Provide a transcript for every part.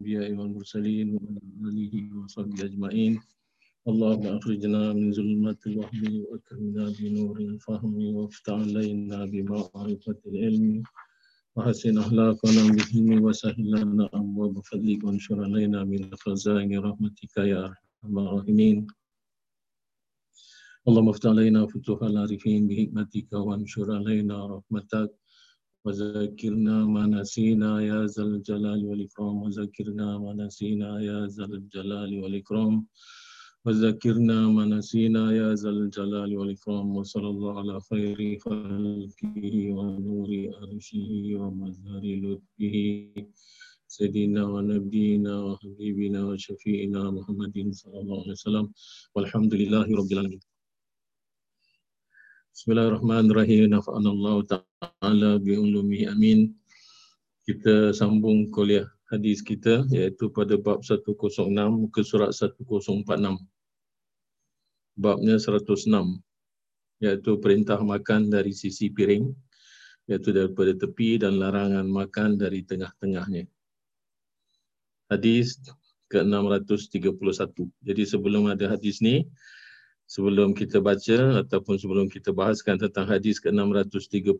الأنبياء والمرسلين وعلى آله وصحبه أجمعين. اللهم أخرجنا من ظلمات الوهم وأكرمنا بنور الفهم وافتح علينا بمعرفة العلم وحسن أخلاقنا بالحلم وسهل لنا أبواب فضلك وانشر علينا من خزائن رحمتك يا أرحم الراحمين. اللهم افتح علينا فتوح العارفين بحكمتك وانشر علينا رحمتك وذكرنا ما نسينا يا ذا الجلال والإكرام. وذكرنا ما نسينا يا ذا الجلال والإكرام. وذكرنا ما نسينا يا ذا الجلال والإكرام. وصلى الله على خير خلقه ونور أرشه ومظهر لطفه. سيدنا ونبينا وحبيبنا وشفيعنا محمد صلى الله عليه وسلم. والحمد لله رب العالمين. Bismillahirrahmanirrahim. Nafa'anallahu ta'ala bi'ulumihi amin. Kita sambung kuliah hadis kita iaitu pada bab 106 ke surat 1046. Babnya 106 iaitu perintah makan dari sisi piring iaitu daripada tepi dan larangan makan dari tengah-tengahnya. Hadis ke-631. Jadi sebelum ada hadis ni, sebelum kita baca ataupun sebelum kita bahaskan tentang hadis ke-631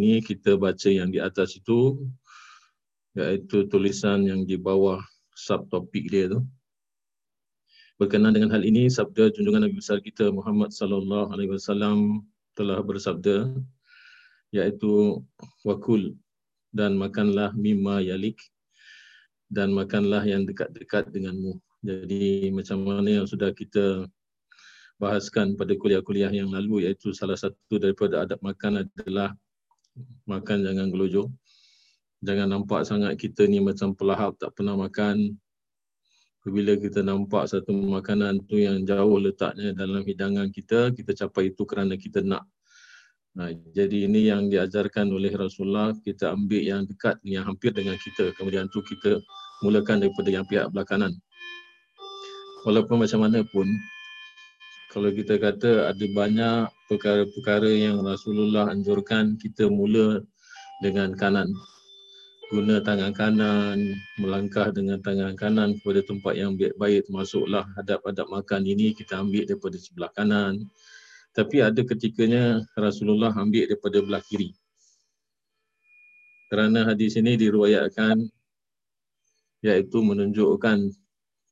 ini, kita baca yang di atas itu, iaitu tulisan yang di bawah subtopik dia tu. Berkenaan dengan hal ini, sabda junjungan Nabi besar kita Muhammad sallallahu alaihi wasallam telah bersabda iaitu wakul dan makanlah mimma yalik dan makanlah yang dekat-dekat denganmu. Jadi macam mana yang sudah kita bahaskan pada kuliah-kuliah yang lalu iaitu salah satu daripada adab makan adalah makan jangan gelojoh. Jangan nampak sangat kita ni macam pelahap tak pernah makan. Bila kita nampak satu makanan tu yang jauh letaknya dalam hidangan kita, kita capai itu kerana kita nak. Nah, jadi ini yang diajarkan oleh Rasulullah, kita ambil yang dekat, yang hampir dengan kita. Kemudian tu kita mulakan daripada yang pihak belakangan. Walaupun macam mana pun, kalau kita kata ada banyak perkara-perkara yang Rasulullah anjurkan kita mula dengan kanan. Guna tangan kanan, melangkah dengan tangan kanan kepada tempat yang baik-baik termasuklah hadap-hadap makan ini kita ambil daripada sebelah kanan. Tapi ada ketikanya Rasulullah ambil daripada belah kiri. Kerana hadis ini diruayatkan iaitu menunjukkan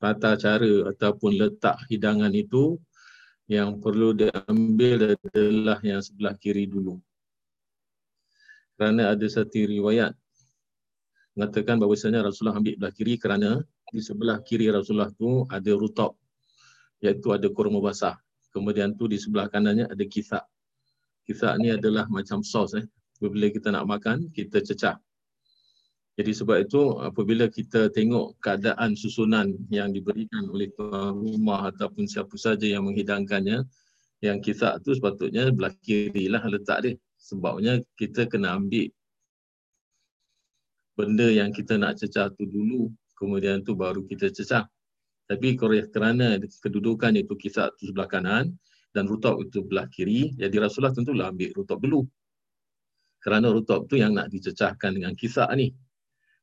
tata cara ataupun letak hidangan itu yang perlu diambil adalah yang sebelah kiri dulu. Kerana ada satu riwayat mengatakan bahawasanya Rasulullah ambil belah kiri kerana di sebelah kiri Rasulullah tu ada rutab iaitu ada kurma basah. Kemudian tu di sebelah kanannya ada kisak. Kisak ni adalah macam sos eh. Bila kita nak makan, kita cecah. Jadi sebab itu apabila kita tengok keadaan susunan yang diberikan oleh tuan rumah ataupun siapa saja yang menghidangkannya, yang kisah tu sepatutnya belah kiri lah letak dia. Sebabnya kita kena ambil benda yang kita nak cecah tu dulu, kemudian tu baru kita cecah. Tapi kerana kedudukan itu kisah tu sebelah kanan dan rutab itu belah kiri, jadi Rasulullah tentulah ambil rutab dulu. Kerana rutab tu yang nak dicecahkan dengan kisah ni.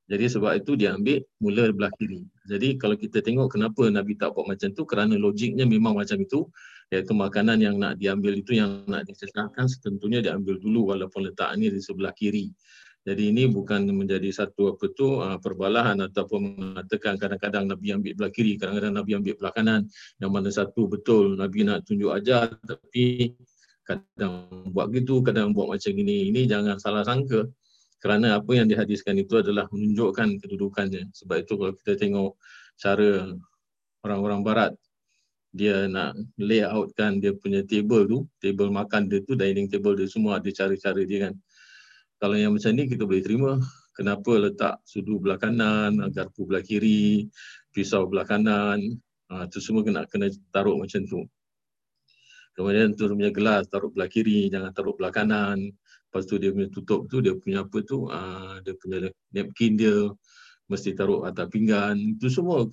Jadi sebab itu dia ambil mula belah kiri. Jadi kalau kita tengok kenapa Nabi tak buat macam tu kerana logiknya memang macam itu iaitu makanan yang nak diambil itu yang nak dicecahkan setentunya diambil dulu walaupun letaknya di sebelah kiri. Jadi ini bukan menjadi satu apa tu uh, perbalahan ataupun mengatakan kadang-kadang Nabi ambil belah kiri, kadang-kadang Nabi ambil belah kanan. Yang mana satu betul Nabi nak tunjuk ajar tapi kadang buat gitu, kadang buat macam ini. Ini jangan salah sangka kerana apa yang dihadiskan itu adalah menunjukkan kedudukannya. Sebab itu kalau kita tengok cara orang-orang barat, dia nak layoutkan dia punya table tu, table makan dia tu, dining table dia semua ada cara-cara dia kan. Kalau yang macam ni kita boleh terima. Kenapa letak sudu belah kanan, garpu belah kiri, pisau belah kanan, ha, tu semua kena kena taruh macam tu. Kemudian tu punya gelas taruh belah kiri, jangan taruh belah kanan. Lepas tu dia punya tutup tu, dia punya apa tu, uh, dia punya napkin dia, mesti taruh atas pinggan. Itu semua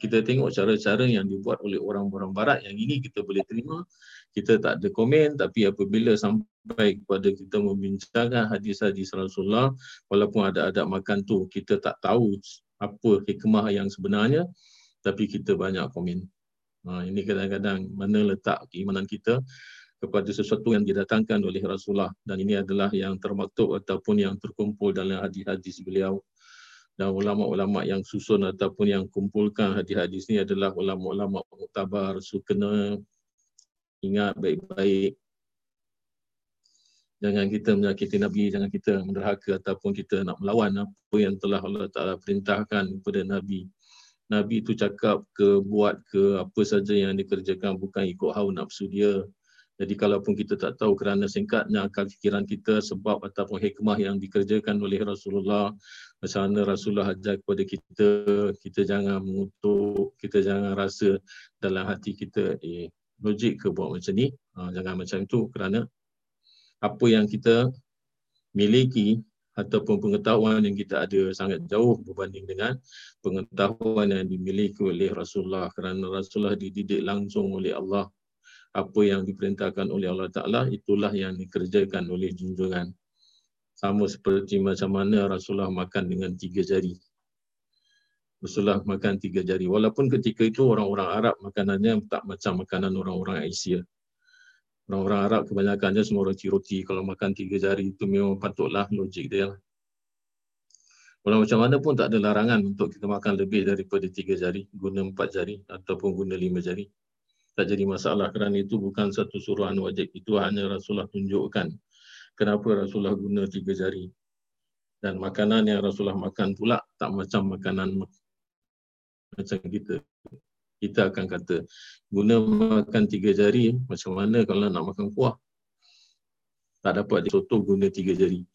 kita tengok cara-cara yang dibuat oleh orang-orang barat yang ini kita boleh terima. Kita tak ada komen tapi apabila sampai kepada kita membincangkan hadis-hadis Rasulullah walaupun ada adab makan tu kita tak tahu apa hikmah yang sebenarnya tapi kita banyak komen. Ha, ini kadang-kadang mana letak keimanan kita kepada sesuatu yang didatangkan oleh Rasulullah dan ini adalah yang termaktub ataupun yang terkumpul dalam hadis-hadis beliau dan ulama-ulama yang susun ataupun yang kumpulkan hadis-hadis ini adalah ulama-ulama muktabar so kena ingat baik-baik jangan kita menyakiti Nabi, jangan kita menderhaka ataupun kita nak melawan apa yang telah Allah Ta'ala perintahkan kepada Nabi. Nabi itu cakap ke, buat ke, apa saja yang dikerjakan bukan ikut hawa nafsu dia. Jadi kalaupun kita tak tahu kerana singkatnya akal fikiran kita sebab ataupun hikmah yang dikerjakan oleh Rasulullah macam mana Rasulullah ajar kepada kita, kita jangan mengutuk, kita jangan rasa dalam hati kita eh logik ke buat macam ni. Ha, jangan macam itu kerana apa yang kita miliki ataupun pengetahuan yang kita ada sangat jauh berbanding dengan pengetahuan yang dimiliki oleh Rasulullah. Kerana Rasulullah dididik langsung oleh Allah apa yang diperintahkan oleh Allah Ta'ala itulah yang dikerjakan oleh junjungan. Sama seperti macam mana Rasulullah makan dengan tiga jari. Rasulullah makan tiga jari. Walaupun ketika itu orang-orang Arab makanannya tak macam makanan orang-orang Asia. Orang-orang Arab kebanyakannya semua roti-roti. Kalau makan tiga jari itu memang patutlah logik dia. Walau macam mana pun tak ada larangan untuk kita makan lebih daripada tiga jari. Guna empat jari ataupun guna lima jari tak jadi masalah kerana itu bukan satu suruhan wajib. Itu hanya Rasulullah tunjukkan kenapa Rasulullah guna tiga jari. Dan makanan yang Rasulullah makan pula tak macam makanan macam kita. Kita akan kata guna makan tiga jari macam mana kalau nak makan kuah? Tak dapat soto guna tiga jari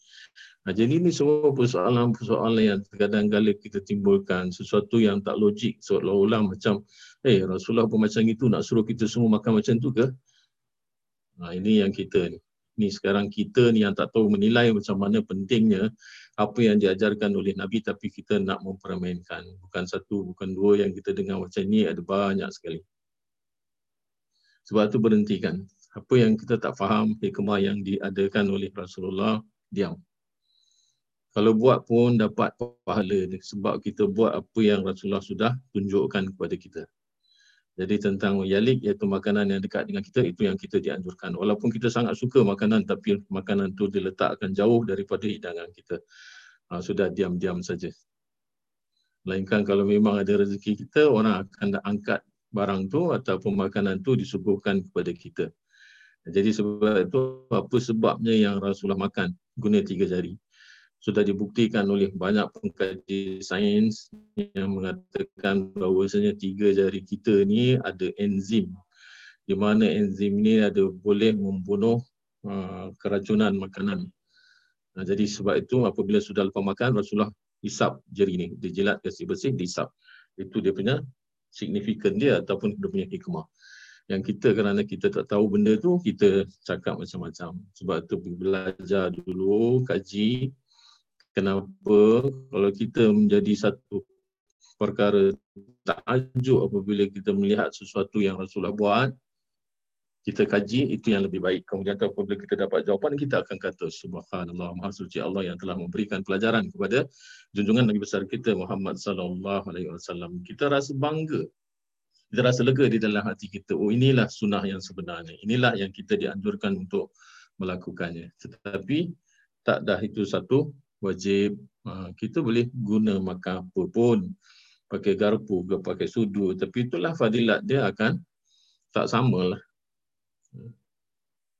Nah, jadi ini semua persoalan-persoalan yang kadang-kadang kita timbulkan sesuatu yang tak logik seolah-olah macam eh Rasulullah pun macam itu nak suruh kita semua makan macam tu ke? Nah, ini yang kita ni. Ni sekarang kita ni yang tak tahu menilai macam mana pentingnya apa yang diajarkan oleh Nabi tapi kita nak mempermainkan. Bukan satu, bukan dua yang kita dengar macam ni ada banyak sekali. Sebab tu berhentikan. Apa yang kita tak faham hikmah yang diadakan oleh Rasulullah, diam kalau buat pun dapat pahala ni sebab kita buat apa yang Rasulullah sudah tunjukkan kepada kita. Jadi tentang yalik iaitu makanan yang dekat dengan kita itu yang kita dianjurkan. Walaupun kita sangat suka makanan tapi makanan tu diletakkan jauh daripada hidangan kita. Ha, sudah diam-diam saja. Melainkan kalau memang ada rezeki kita orang akan angkat barang tu ataupun makanan tu disuguhkan kepada kita. Jadi sebab itu apa sebabnya yang Rasulullah makan guna tiga jari sudah dibuktikan oleh banyak pengkaji sains yang mengatakan bahawasanya tiga jari kita ni ada enzim di mana enzim ni ada boleh membunuh uh, keracunan makanan. Nah, jadi sebab itu apabila sudah lepas makan Rasulullah hisap jari ni, dia jilat kasih bersih, dihisap. Itu dia punya signifikan dia ataupun dia punya hikmah. Yang kita kerana kita tak tahu benda tu, kita cakap macam-macam. Sebab tu belajar dulu, kaji, kenapa kalau kita menjadi satu perkara tajuk apabila kita melihat sesuatu yang Rasulullah buat kita kaji itu yang lebih baik. Kemudian apabila kita dapat jawapan kita akan kata subhanallah maha suci Allah yang telah memberikan pelajaran kepada junjungan Nabi besar kita Muhammad sallallahu alaihi wasallam. Kita rasa bangga. Kita rasa lega di dalam hati kita. Oh inilah sunnah yang sebenarnya. Inilah yang kita dianjurkan untuk melakukannya. Tetapi tak dah itu satu wajib ha, kita boleh guna makan apa pun. Pakai garpu ke pakai sudu tapi itulah fadilat dia akan tak samalah.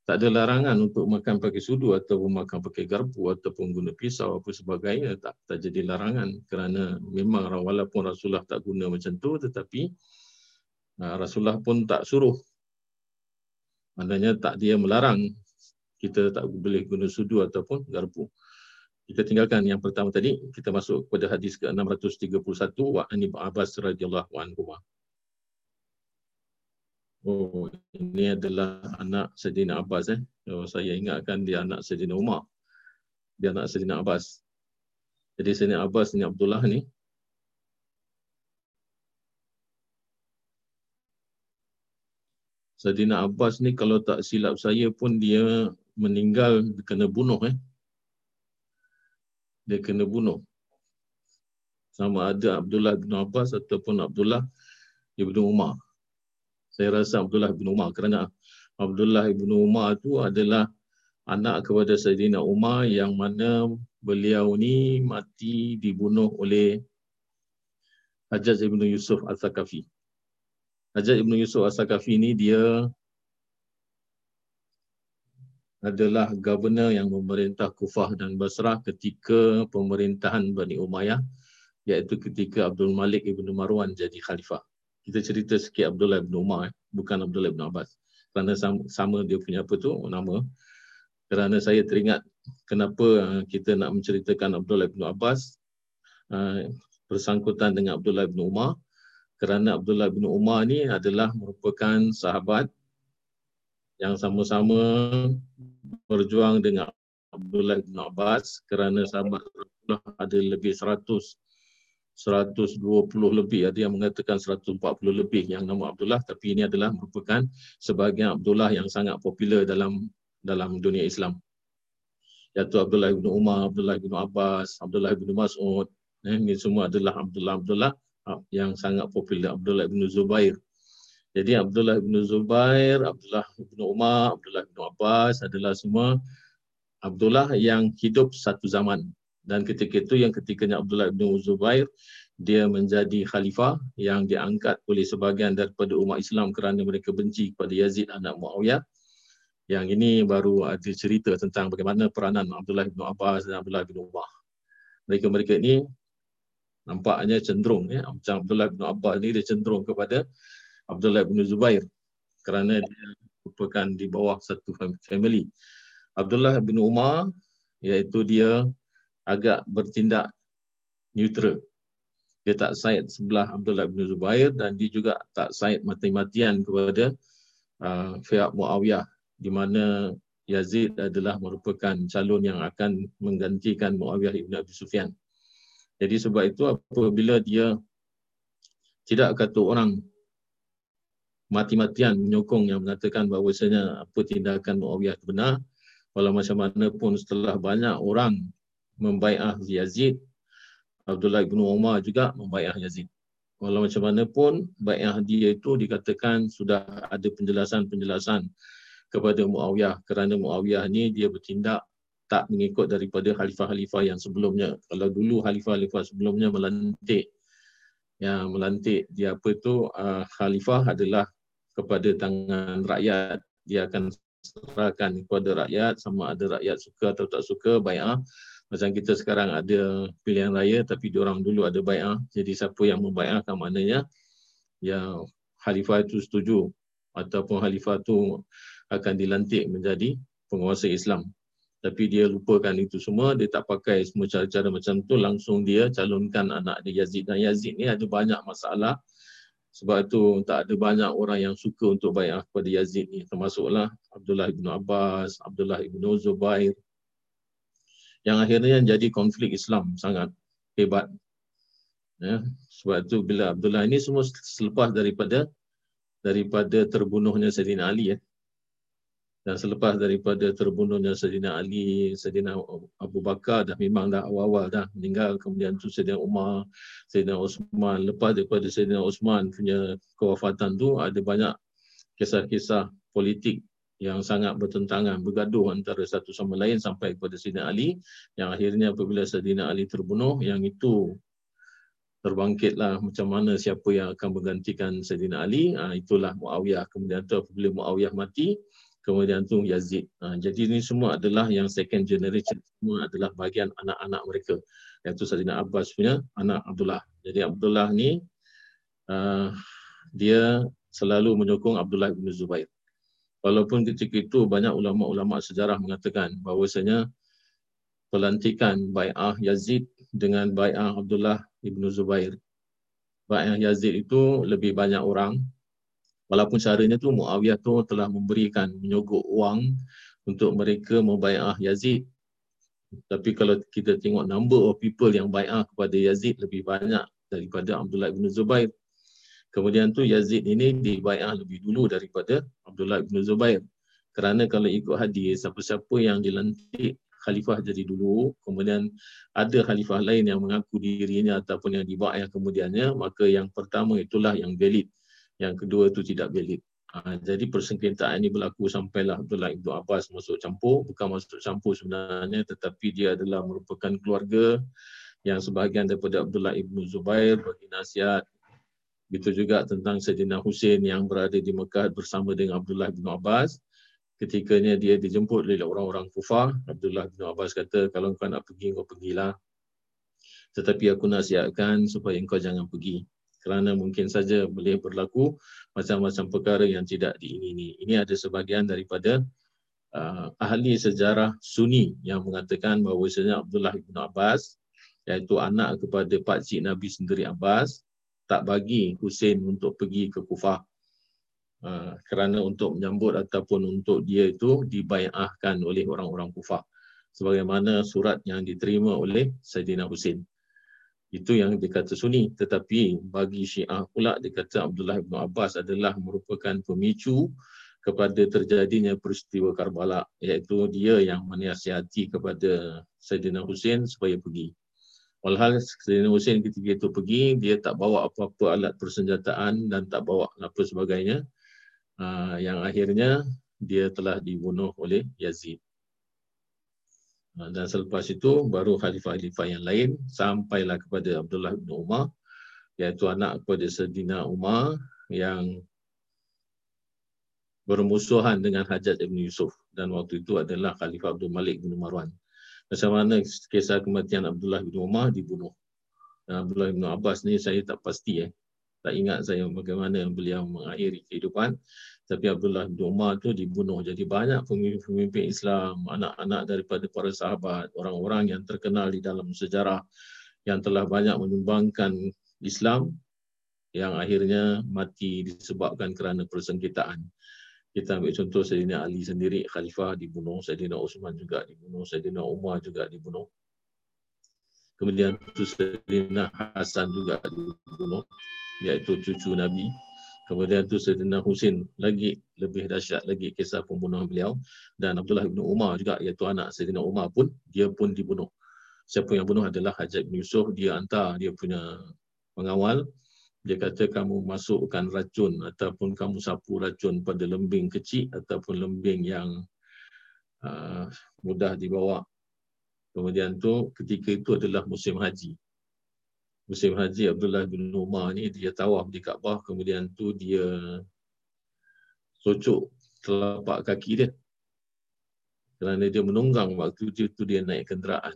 Tak ada larangan untuk makan pakai sudu atau makan pakai garpu ataupun guna pisau apa sebagainya tak tak jadi larangan. Kerana memang walaupun Rasulullah tak guna macam tu tetapi ha, Rasulullah pun tak suruh. Maknanya tak dia melarang kita tak boleh guna sudu ataupun garpu kita tinggalkan yang pertama tadi. Kita masuk kepada hadis ke-631 wa ani Abbas radhiyallahu anhu. Oh ini adalah anak Sayyidina Abbas eh. Oh, saya ingatkan dia anak Sayyidina Umar. Dia anak Sayyidina Abbas. Jadi Sayyidina Abbas ni Abdullah ni Sayyidina Abbas ni kalau tak silap saya pun dia meninggal kena bunuh eh dia kena bunuh. sama ada Abdullah bin Abbas ataupun Abdullah bin Umar. Saya rasa Abdullah bin Umar kerana Abdullah bin Umar itu adalah anak kepada Sayyidina Umar yang mana beliau ni mati dibunuh oleh Hajjaj ibn Yusuf Al-Thaqafi. Hajjaj ibn Yusuf Al-Thaqafi ni dia adalah governor yang memerintah Kufah dan Basrah ketika pemerintahan Bani Umayyah iaitu ketika Abdul Malik ibn Marwan jadi khalifah. Kita cerita sikit Abdullah ibn Umar, eh, bukan Abdullah ibn Abbas. Kerana sama, dia punya apa tu nama. Kerana saya teringat kenapa eh, kita nak menceritakan Abdullah ibn Abbas eh, bersangkutan dengan Abdullah ibn Umar. Kerana Abdullah ibn Umar ni adalah merupakan sahabat yang sama-sama berjuang dengan Abdullah bin Abbas kerana sahabat Rasulullah ada lebih 100 120 lebih ada yang mengatakan 140 lebih yang nama Abdullah. Tapi ini adalah merupakan sebahagian Abdullah yang sangat popular dalam dalam dunia Islam. Iaitu Abdullah bin Umar, Abdullah bin Abbas, Abdullah bin Mas'ud. Eh, ini semua adalah Abdullah Abdullah yang sangat popular. Abdullah bin Zubair jadi Abdullah bin Zubair, Abdullah bin Umar, Abdullah bin Abbas adalah semua Abdullah yang hidup satu zaman. Dan ketika itu yang ketikanya Abdullah bin Zubair, dia menjadi khalifah yang diangkat oleh sebahagian daripada umat Islam kerana mereka benci kepada Yazid anak Muawiyah. Yang ini baru ada cerita tentang bagaimana peranan Abdullah bin Abbas dan Abdullah bin Umar. Mereka-mereka ini nampaknya cenderung ya macam Abdullah bin Abbas ni dia cenderung kepada Abdullah bin Zubair kerana dia merupakan di bawah satu family. Abdullah bin Umar iaitu dia agak bertindak neutral. Dia tak side sebelah Abdullah bin Zubair dan dia juga tak side mati-matian kepada uh, pihak Muawiyah di mana Yazid adalah merupakan calon yang akan menggantikan Muawiyah ibn Abi Sufyan. Jadi sebab itu apabila dia tidak kata orang mati-matian menyokong yang mengatakan bahawasanya apa tindakan Muawiyah itu benar. Walau macam mana pun setelah banyak orang membaiah Yazid Abdullah bin Umar juga membaiah Yazid. Walau macam mana pun baiah dia itu dikatakan sudah ada penjelasan-penjelasan kepada Muawiyah. Kerana Muawiyah ni dia bertindak tak mengikut daripada khalifah-khalifah yang sebelumnya. Kalau dulu khalifah-khalifah sebelumnya melantik yang melantik dia apa itu uh, khalifah adalah kepada tangan rakyat. Dia akan serahkan kepada rakyat sama ada rakyat suka atau tak suka bai'ah macam kita sekarang ada pilihan raya tapi orang dulu ada bai'ah jadi siapa yang membai'ahkan maknanya yang khalifah itu setuju ataupun khalifah itu akan dilantik menjadi penguasa Islam. Tapi dia lupakan itu semua dia tak pakai semua cara-cara macam tu. Langsung dia calonkan anak dia Yazid. Dan Yazid ni ada banyak masalah sebab itu tak ada banyak orang yang suka untuk bayar kepada Yazid ni. Termasuklah Abdullah ibn Abbas, Abdullah ibn Zubair. Yang akhirnya jadi konflik Islam sangat hebat. Ya, sebab itu bila Abdullah ini semua selepas daripada daripada terbunuhnya Sayyidina Ali ya dan selepas daripada terbunuhnya Sayyidina Ali, Sayyidina Abu Bakar dah memang dah awal-awal dah meninggal. Kemudian tu Sayyidina Umar, Sayyidina Osman. Lepas daripada Sayyidina Osman punya kewafatan tu ada banyak kisah-kisah politik yang sangat bertentangan, bergaduh antara satu sama lain sampai kepada Sayyidina Ali. Yang akhirnya apabila Sayyidina Ali terbunuh, yang itu terbangkitlah macam mana siapa yang akan menggantikan Sayyidina Ali. Ha, itulah Muawiyah. Kemudian tu apabila Muawiyah mati, kemudian tu Yazid. Ha, jadi ini semua adalah yang second generation, semua adalah bagian anak-anak mereka. Iaitu Sayyidina Abbas punya anak Abdullah. Jadi Abdullah ni uh, dia selalu menyokong Abdullah bin Zubair. Walaupun ketika itu banyak ulama-ulama sejarah mengatakan bahawasanya pelantikan Bai'ah Yazid dengan Bai'ah Abdullah bin Zubair. Bai'ah Yazid itu lebih banyak orang Walaupun caranya tu Muawiyah tu telah memberikan menyogok wang untuk mereka membai'ah Yazid. Tapi kalau kita tengok number of people yang bai'ah kepada Yazid lebih banyak daripada Abdullah bin Zubair. Kemudian tu Yazid ini dibai'ah lebih dulu daripada Abdullah bin Zubair. Kerana kalau ikut hadis, siapa-siapa yang dilantik khalifah jadi dulu, kemudian ada khalifah lain yang mengaku dirinya ataupun yang dibawa yang kemudiannya, maka yang pertama itulah yang valid. Yang kedua itu tidak valid. Ha, jadi persengketaan ini berlaku sampailah Abdullah Ibn Abbas masuk campur. Bukan masuk campur sebenarnya tetapi dia adalah merupakan keluarga yang sebahagian daripada Abdullah Ibn Zubair bagi nasihat. Begitu juga tentang Sayyidina Hussein yang berada di Mekah bersama dengan Abdullah Ibn Abbas. Ketikanya dia dijemput oleh orang-orang kufar. Abdullah Ibn Abbas kata, kalau kau nak pergi, kau pergilah. Tetapi aku nasihatkan supaya kau jangan pergi kerana mungkin saja boleh berlaku macam-macam perkara yang tidak diingini. Ini ada sebahagian daripada uh, ahli sejarah Sunni yang mengatakan bahawa sebenarnya Abdullah bin Abbas iaitu anak kepada Pak Cik Nabi sendiri Abbas tak bagi Hussein untuk pergi ke Kufah uh, kerana untuk menyambut ataupun untuk dia itu dibayahkan oleh orang-orang Kufah sebagaimana surat yang diterima oleh Sayyidina Hussein. Itu yang dikata Sunni. Tetapi bagi Syiah pula dikata Abdullah bin Abbas adalah merupakan pemicu kepada terjadinya peristiwa Karbala iaitu dia yang menasihati kepada Sayyidina Hussein supaya pergi. Walhal Sayyidina Hussein ketika itu pergi, dia tak bawa apa-apa alat persenjataan dan tak bawa apa sebagainya. Uh, yang akhirnya dia telah dibunuh oleh Yazid. Ha, dan selepas itu baru khalifah-khalifah yang lain sampailah kepada Abdullah bin Umar iaitu anak kepada Sayyidina Umar yang bermusuhan dengan Hajat bin Yusuf dan waktu itu adalah Khalifah Abdul Malik bin Marwan. Macam mana kisah kematian Abdullah bin Umar dibunuh. Dan Abdullah bin Abbas ni saya tak pasti eh. Tak ingat saya bagaimana beliau mengakhiri kehidupan tapi Abdullah bin Umar tu dibunuh. Jadi banyak pemimpin-pemimpin Islam, anak-anak daripada para sahabat, orang-orang yang terkenal di dalam sejarah yang telah banyak menyumbangkan Islam yang akhirnya mati disebabkan kerana persengketaan. Kita ambil contoh Sayyidina Ali sendiri, Khalifah dibunuh, Sayyidina Osman juga dibunuh, Sayyidina Umar juga dibunuh. Kemudian tu Sayyidina Hasan juga dibunuh, iaitu cucu Nabi. Kemudian tu Sayyidina Husin lagi lebih dahsyat lagi kisah pembunuhan beliau dan Abdullah bin Umar juga iaitu anak Sayyidina Umar pun dia pun dibunuh. Siapa yang bunuh adalah Hajat bin Yusuf dia hantar dia punya pengawal dia kata kamu masukkan racun ataupun kamu sapu racun pada lembing kecil ataupun lembing yang uh, mudah dibawa. Kemudian tu ketika itu adalah musim haji musim haji Abdullah bin Umar ni dia tawaf di Kaabah. Kemudian tu dia socok telapak kaki dia. Kerana dia menunggang waktu itu, tu dia naik kenderaan.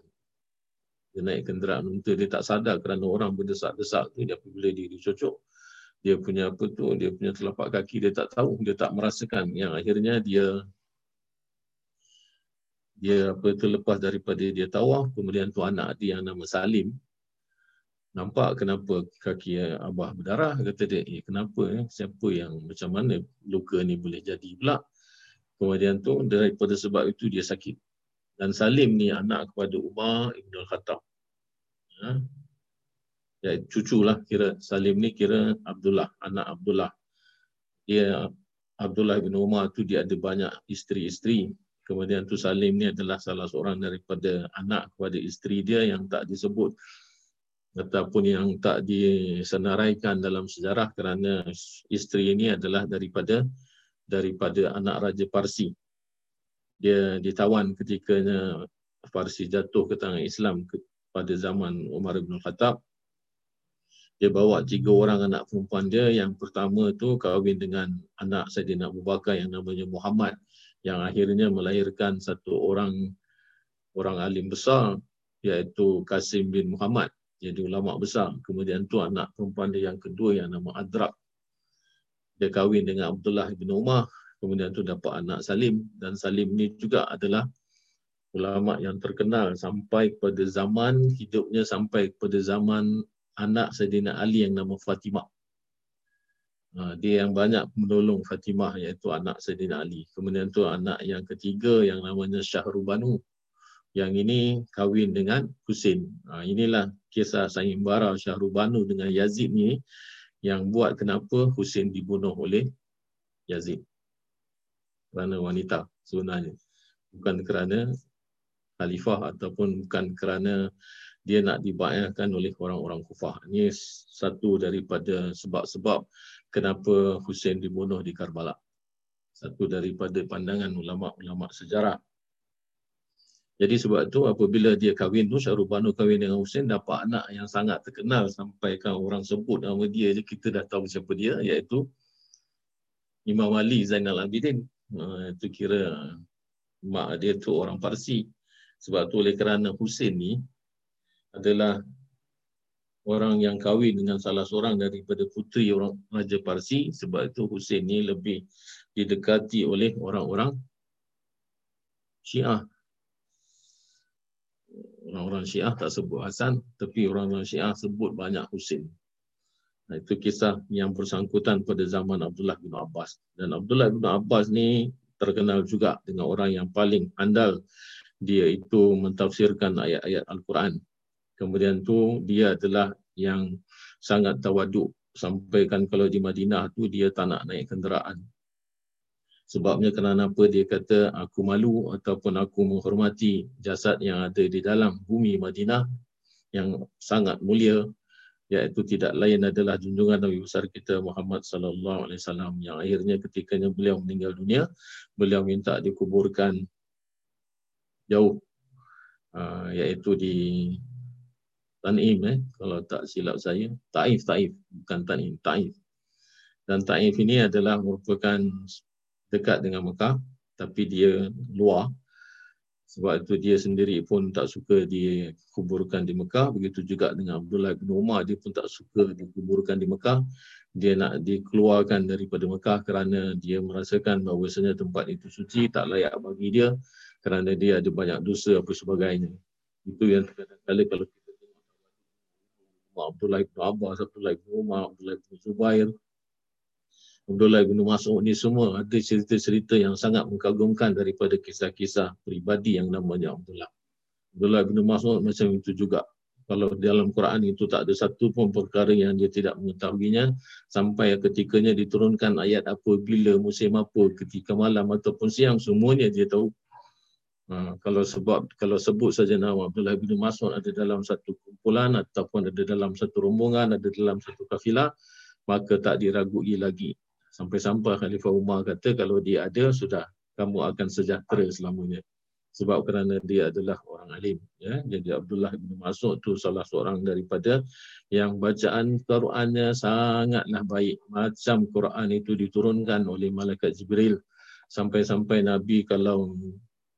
Dia naik kenderaan. Unta dia tak sadar kerana orang berdesak-desak tu dia apabila dia dicocok dia punya apa tu dia punya telapak kaki dia tak tahu. Dia tak merasakan. Yang akhirnya dia dia apa tu lepas daripada dia tawaf kemudian tu anak dia yang nama Salim nampak kenapa kaki abah berdarah kata dia. Eh kenapa eh? siapa yang macam mana luka ni boleh jadi pula? Kemudian tu daripada sebab itu dia sakit. Dan Salim ni anak kepada Umar Ibn Al-Khattab. Ha? ya, cucu lah kira Salim ni kira Abdullah anak Abdullah. Dia Abdullah bin Umar tu dia ada banyak isteri-isteri. Kemudian tu Salim ni adalah salah seorang daripada anak kepada isteri dia yang tak disebut ataupun yang tak disenaraikan dalam sejarah kerana isteri ini adalah daripada daripada anak Raja Parsi. Dia ditawan ketika Parsi jatuh ke tangan Islam pada zaman Umar bin Khattab. Dia bawa tiga orang anak perempuan dia. Yang pertama tu kahwin dengan anak Sayyidina Abu Bakar yang namanya Muhammad. Yang akhirnya melahirkan satu orang orang alim besar iaitu Kasim bin Muhammad jadi ulama besar. Kemudian tu anak perempuan dia yang kedua yang nama Adrak. Dia kahwin dengan Abdullah bin Umar. Kemudian tu dapat anak Salim. Dan Salim ni juga adalah ulama yang terkenal sampai pada zaman hidupnya sampai pada zaman anak Sayyidina Ali yang nama Fatimah. Ha, dia yang banyak menolong Fatimah iaitu anak Sayyidina Ali. Kemudian tu anak yang ketiga yang namanya Syahrubanu yang ini kahwin dengan Husin. Ha, inilah kisah sayembara Syahrubanu dengan Yazid ni yang buat kenapa Husin dibunuh oleh Yazid. Kerana wanita sebenarnya. Bukan kerana khalifah ataupun bukan kerana dia nak dibayarkan oleh orang-orang kufah. Ini satu daripada sebab-sebab kenapa Hussein dibunuh di Karbala. Satu daripada pandangan ulama-ulama sejarah. Jadi sebab itu apabila dia kahwin tu Syahrul Banu kahwin dengan Hussein dapat anak yang sangat terkenal sampai kan orang sebut nama dia je kita dah tahu siapa dia iaitu Imam Ali Zainal Abidin. Uh, itu kira mak dia tu orang Parsi. Sebab tu oleh kerana Hussein ni adalah orang yang kahwin dengan salah seorang daripada puteri orang Raja Parsi sebab itu Hussein ni lebih didekati oleh orang-orang Syiah. Orang-orang Syiah tak sebut Hasan tapi orang-orang Syiah sebut banyak Hussein. Nah, itu kisah yang bersangkutan pada zaman Abdullah bin Abbas. Dan Abdullah bin Abbas ni terkenal juga dengan orang yang paling andal dia itu mentafsirkan ayat-ayat Al-Quran kemudian tu dia adalah yang sangat tawaduk sampaikan kalau di Madinah tu dia tak nak naik kenderaan sebabnya kerana apa? Dia kata aku malu ataupun aku menghormati jasad yang ada di dalam bumi Madinah yang sangat mulia iaitu tidak lain adalah junjungan Nabi besar kita Muhammad sallallahu alaihi wasallam yang akhirnya ketika beliau meninggal dunia beliau minta dikuburkan jauh uh, iaitu di Tanim eh kalau tak silap saya. Taif Taif bukan Tanim Taif. Dan Taif ini adalah merupakan dekat dengan Mekah tapi dia luar. Sebab itu dia sendiri pun tak suka dikuburkan di Mekah. Begitu juga dengan Abdullah bin Umar dia pun tak suka dikuburkan di Mekah. Dia nak dikeluarkan daripada Mekah kerana dia merasakan bahawasanya tempat itu suci tak layak bagi dia kerana dia ada banyak dosa apa sebagainya. Itu yang kadang-kadang kalau kita Abdullah bin Abbas, Abdullah bin Umar, Abdullah bin Zubair, Abdullah bin Mas'ud ni semua ada cerita-cerita yang sangat mengagumkan daripada kisah-kisah peribadi yang namanya Abdullah. Abdullah bin Mas'ud macam itu juga. Kalau dalam Quran itu tak ada satu pun perkara yang dia tidak mengetahuinya sampai ketikanya diturunkan ayat apa, bila, musim apa, ketika malam ataupun siang, semuanya dia tahu Ha, kalau sebab kalau sebut saja nama Abdullah bin Mas'ud ada dalam satu kumpulan ataupun ada dalam satu rombongan, ada dalam satu kafilah, maka tak diragui lagi. Sampai-sampai Khalifah Umar kata kalau dia ada, sudah kamu akan sejahtera selamanya. Sebab kerana dia adalah orang alim. Ya? Jadi Abdullah bin Mas'ud tu salah seorang daripada yang bacaan Qurannya sangatlah baik. Macam Quran itu diturunkan oleh Malaikat Jibril. Sampai-sampai Nabi kalau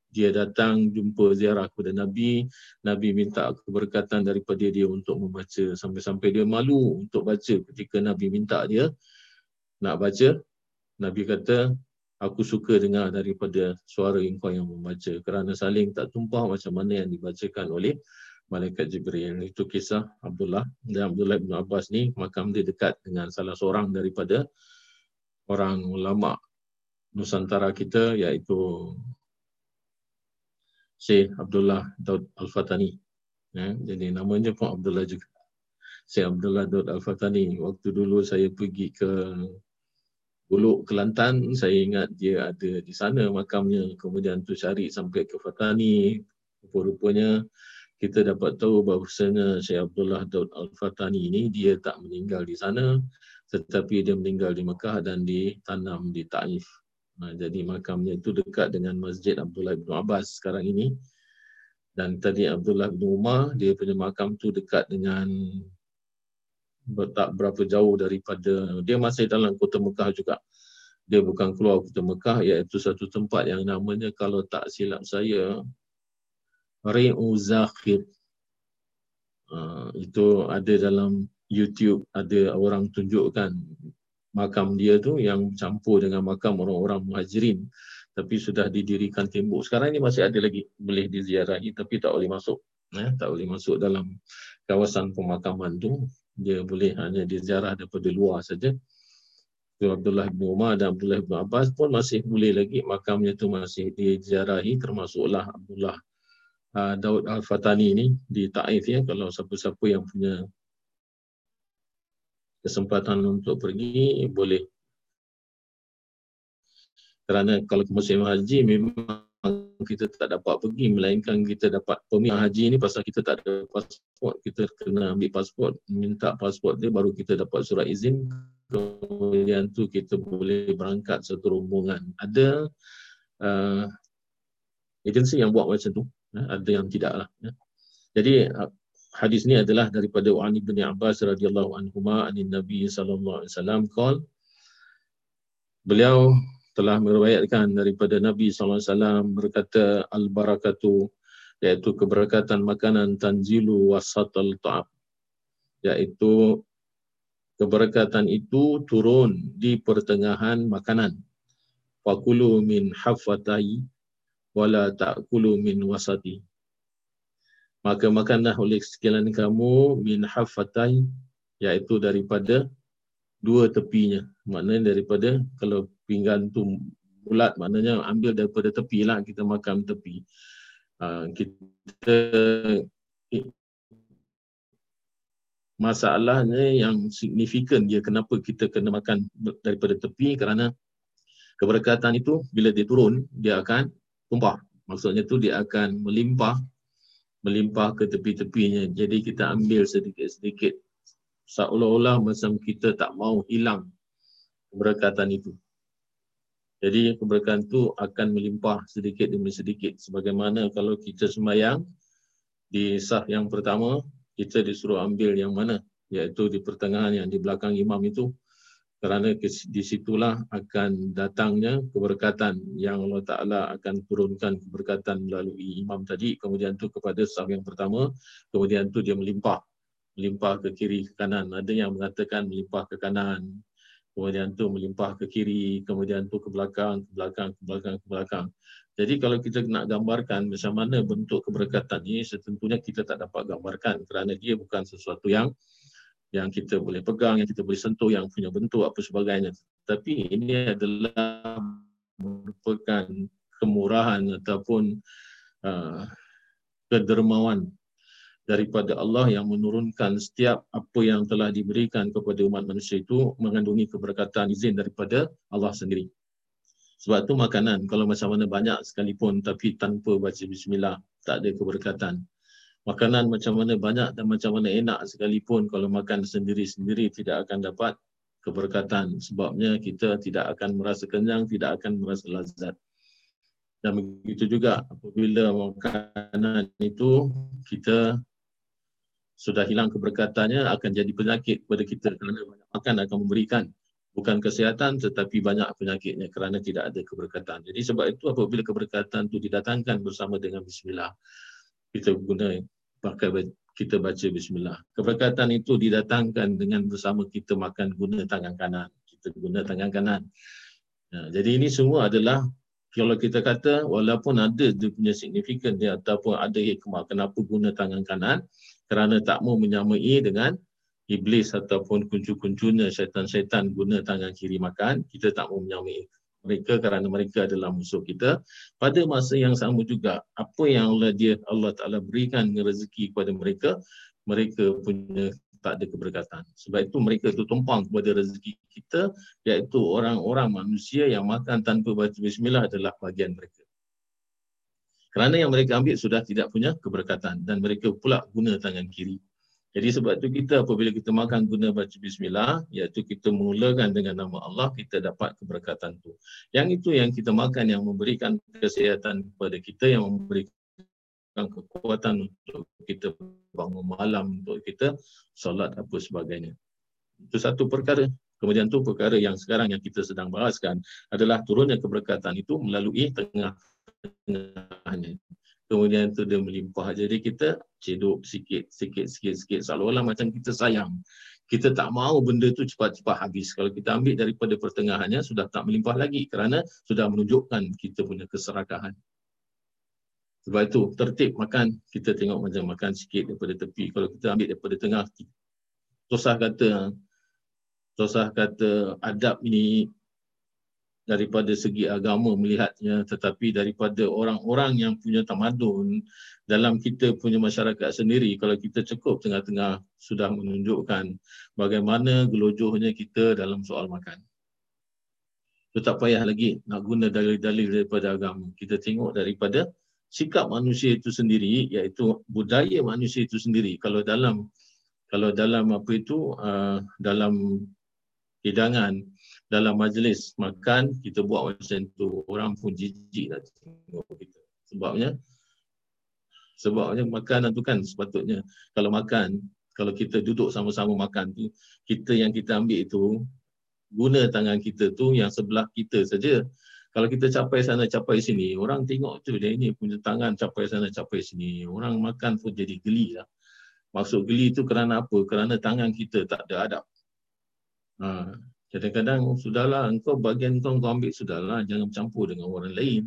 dia datang jumpa ziarah kepada Nabi, Nabi minta keberkatan daripada dia untuk membaca sampai-sampai dia malu untuk baca ketika Nabi minta dia nak baca. Nabi kata, aku suka dengar daripada suara engkau yang membaca kerana saling tak tumpah macam mana yang dibacakan oleh Malaikat Jibril. Itu kisah Abdullah. Dan Abdullah bin Abbas ni makam dia dekat dengan salah seorang daripada orang ulama Nusantara kita iaitu Syekh Abdullah Daud Al-Fatani. Ya, jadi namanya pun Abdullah juga. Syekh Abdullah Daud Al-Fatani. Waktu dulu saya pergi ke Buluk Kelantan, saya ingat dia ada di sana makamnya. Kemudian tu cari sampai ke Fatani. Rupa-rupanya kita dapat tahu bahawa Syekh Abdullah Daud Al-Fatani ini dia tak meninggal di sana tetapi dia meninggal di Mekah dan ditanam di Taif. Ha, jadi makamnya itu dekat dengan Masjid Abdullah bin Abbas sekarang ini. Dan tadi Abdullah bin Umar, dia punya makam tu dekat dengan tak berapa jauh daripada, dia masih dalam kota Mekah juga. Dia bukan keluar kota Mekah, iaitu satu tempat yang namanya kalau tak silap saya, Ri'u Zakhir. Uh, itu ada dalam YouTube, ada orang tunjukkan makam dia tu yang campur dengan makam orang-orang muhajirin tapi sudah didirikan tembok. Sekarang ini masih ada lagi boleh diziarahi tapi tak boleh masuk. Ya, tak boleh masuk dalam kawasan pemakaman tu. Dia boleh hanya diziarah daripada luar saja. Abdullah bin Umar dan Abdullah bin Abbas pun masih boleh lagi. Makamnya tu masih diziarahi termasuklah Abdullah uh, Daud Al-Fatani ni di Taif ya. Kalau siapa-siapa yang punya kesempatan untuk pergi boleh. Kerana kalau ke musim haji memang kita tak dapat pergi melainkan kita dapat permit haji ni pasal kita tak ada pasport. Kita kena ambil pasport minta pasport dia baru kita dapat surat izin. Kemudian tu kita boleh berangkat satu rombongan. Ada uh, agensi yang buat macam tu ya, ada yang tidak lah ya. jadi uh, hadis ni adalah daripada Wa'an bin Abbas radhiyallahu anhu anin Nabi sallallahu alaihi wasallam qol beliau telah meriwayatkan daripada Nabi SAW berkata al-barakatu iaitu keberkatan makanan tanzilu wasatal ta'ab. Iaitu keberkatan itu turun di pertengahan makanan. Fakulu min hafatai wala ta'kulu min wasati. Maka makanlah oleh sekalian kamu min hafatai iaitu daripada dua tepinya. Maknanya daripada kalau pinggan tu bulat maknanya ambil daripada tepi lah kita makan tepi. Uh, kita masalahnya yang signifikan dia kenapa kita kena makan daripada tepi kerana keberkatan itu bila dia turun dia akan tumpah. Maksudnya tu dia akan melimpah melimpah ke tepi-tepinya. Jadi kita ambil sedikit-sedikit seolah-olah macam kita tak mau hilang keberkatan itu. Jadi keberkatan itu akan melimpah sedikit demi sedikit. Sebagaimana kalau kita sembahyang di sah yang pertama, kita disuruh ambil yang mana? Iaitu di pertengahan yang di belakang imam itu. Kerana di situlah akan datangnya keberkatan yang Allah Ta'ala akan turunkan keberkatan melalui imam tadi. Kemudian tu kepada sah yang pertama, kemudian tu dia melimpah melimpah ke kiri ke kanan. Ada yang mengatakan melimpah ke kanan, kemudian tu melimpah ke kiri, kemudian tu ke belakang, ke belakang, ke belakang, ke belakang. Jadi kalau kita nak gambarkan macam mana bentuk keberkatan ini, setentunya kita tak dapat gambarkan kerana dia bukan sesuatu yang yang kita boleh pegang, yang kita boleh sentuh, yang punya bentuk apa sebagainya. Tapi ini adalah merupakan kemurahan ataupun uh, kedermawan daripada Allah yang menurunkan setiap apa yang telah diberikan kepada umat manusia itu mengandungi keberkatan izin daripada Allah sendiri. Sebab tu makanan kalau macam mana banyak sekalipun tapi tanpa baca bismillah tak ada keberkatan. Makanan macam mana banyak dan macam mana enak sekalipun kalau makan sendiri-sendiri tidak akan dapat keberkatan. Sebabnya kita tidak akan merasa kenyang, tidak akan merasa lazat. Dan begitu juga apabila makanan itu kita sudah hilang keberkatannya akan jadi penyakit kepada kita kerana banyak makan akan memberikan bukan kesihatan tetapi banyak penyakitnya kerana tidak ada keberkatan. Jadi sebab itu apabila keberkatan itu didatangkan bersama dengan bismillah kita guna pakai kita baca bismillah. Keberkatan itu didatangkan dengan bersama kita makan guna tangan kanan. Kita guna tangan kanan. Nah, jadi ini semua adalah kalau kita kata walaupun ada dia punya signifikan dia ataupun ada hikmah kenapa guna tangan kanan kerana tak mau menyamai dengan iblis ataupun kuncu-kuncunya syaitan-syaitan guna tangan kiri makan, kita tak mau menyamai mereka kerana mereka adalah musuh kita. Pada masa yang sama juga, apa yang Allah dia Allah Taala berikan rezeki kepada mereka, mereka punya tak ada keberkatan. Sebab itu mereka itu tumpang kepada rezeki kita, iaitu orang-orang manusia yang makan tanpa baca bismillah adalah bagian mereka. Kerana yang mereka ambil sudah tidak punya keberkatan dan mereka pula guna tangan kiri. Jadi sebab itu kita apabila kita makan guna baca bismillah, iaitu kita memulakan dengan nama Allah, kita dapat keberkatan itu. Yang itu yang kita makan yang memberikan kesihatan kepada kita, yang memberikan kekuatan untuk kita bangun malam, untuk kita solat apa sebagainya. Itu satu perkara. Kemudian tu perkara yang sekarang yang kita sedang bahaskan adalah turunnya keberkatan itu melalui tengah tengahnya. Kemudian tu dia melimpah. Jadi kita cedok sikit, sikit, sikit, sikit. Seolah-olah macam kita sayang. Kita tak mahu benda tu cepat-cepat habis. Kalau kita ambil daripada pertengahannya, sudah tak melimpah lagi kerana sudah menunjukkan kita punya keserakahan. Sebab itu tertib makan, kita tengok macam makan sikit daripada tepi. Kalau kita ambil daripada tengah, Tosah kata, Tosah kata adab ini daripada segi agama melihatnya tetapi daripada orang-orang yang punya tamadun dalam kita punya masyarakat sendiri kalau kita cukup tengah-tengah sudah menunjukkan bagaimana gelojohnya kita dalam soal makan. So tak payah lagi nak guna dalil-dalil daripada agama. Kita tengok daripada sikap manusia itu sendiri iaitu budaya manusia itu sendiri. Kalau dalam kalau dalam apa itu uh, dalam hidangan dalam majlis makan kita buat macam tu. Orang pun jijik nak tengok kita. Sebabnya sebabnya makanan tu kan sepatutnya. Kalau makan kalau kita duduk sama-sama makan tu kita yang kita ambil itu guna tangan kita tu yang sebelah kita saja. Kalau kita capai sana capai sini orang tengok tu dia ini punya tangan capai sana capai sini. Orang makan pun jadi geli lah. Maksud geli tu kerana apa? Kerana tangan kita tak ada adab. Ha. Kadang-kadang sudahlah engkau bagian kau kau ambil sudahlah jangan campur dengan orang lain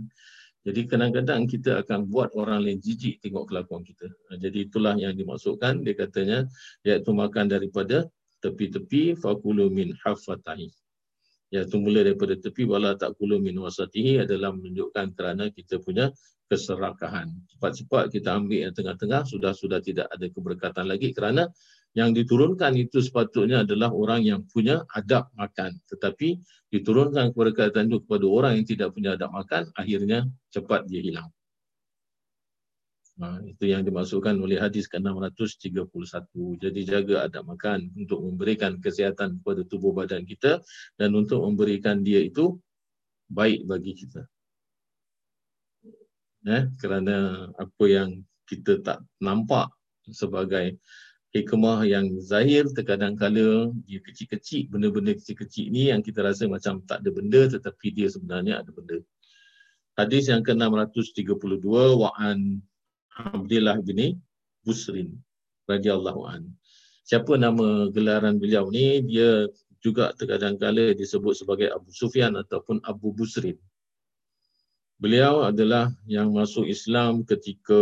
jadi kadang-kadang kita akan buat orang lain jijik tengok kelakuan kita. Ha, jadi itulah yang dimaksudkan dia katanya iaitu makan daripada tepi-tepi fakulu min hafatahi. Iaitu mula daripada tepi wala takulu min wasatihi adalah menunjukkan kerana kita punya keserakahan. Cepat-cepat kita ambil yang tengah-tengah sudah sudah tidak ada keberkatan lagi kerana yang diturunkan itu sepatutnya adalah orang yang punya adab makan. Tetapi diturunkan keberkatan itu kepada orang yang tidak punya adab makan, akhirnya cepat dia hilang. Ha, itu yang dimasukkan oleh hadis ke-631. Jadi jaga adab makan untuk memberikan kesihatan kepada tubuh badan kita dan untuk memberikan dia itu baik bagi kita. Eh, kerana apa yang kita tak nampak sebagai hikmah yang zahir terkadang kala dia kecil-kecil benda-benda kecil-kecil ni yang kita rasa macam tak ada benda tetapi dia sebenarnya ada benda. Hadis yang ke-632 wa'an Abdullah bin Busrin radhiyallahu an. Siapa nama gelaran beliau ni dia juga terkadang kala disebut sebagai Abu Sufyan ataupun Abu Busrin. Beliau adalah yang masuk Islam ketika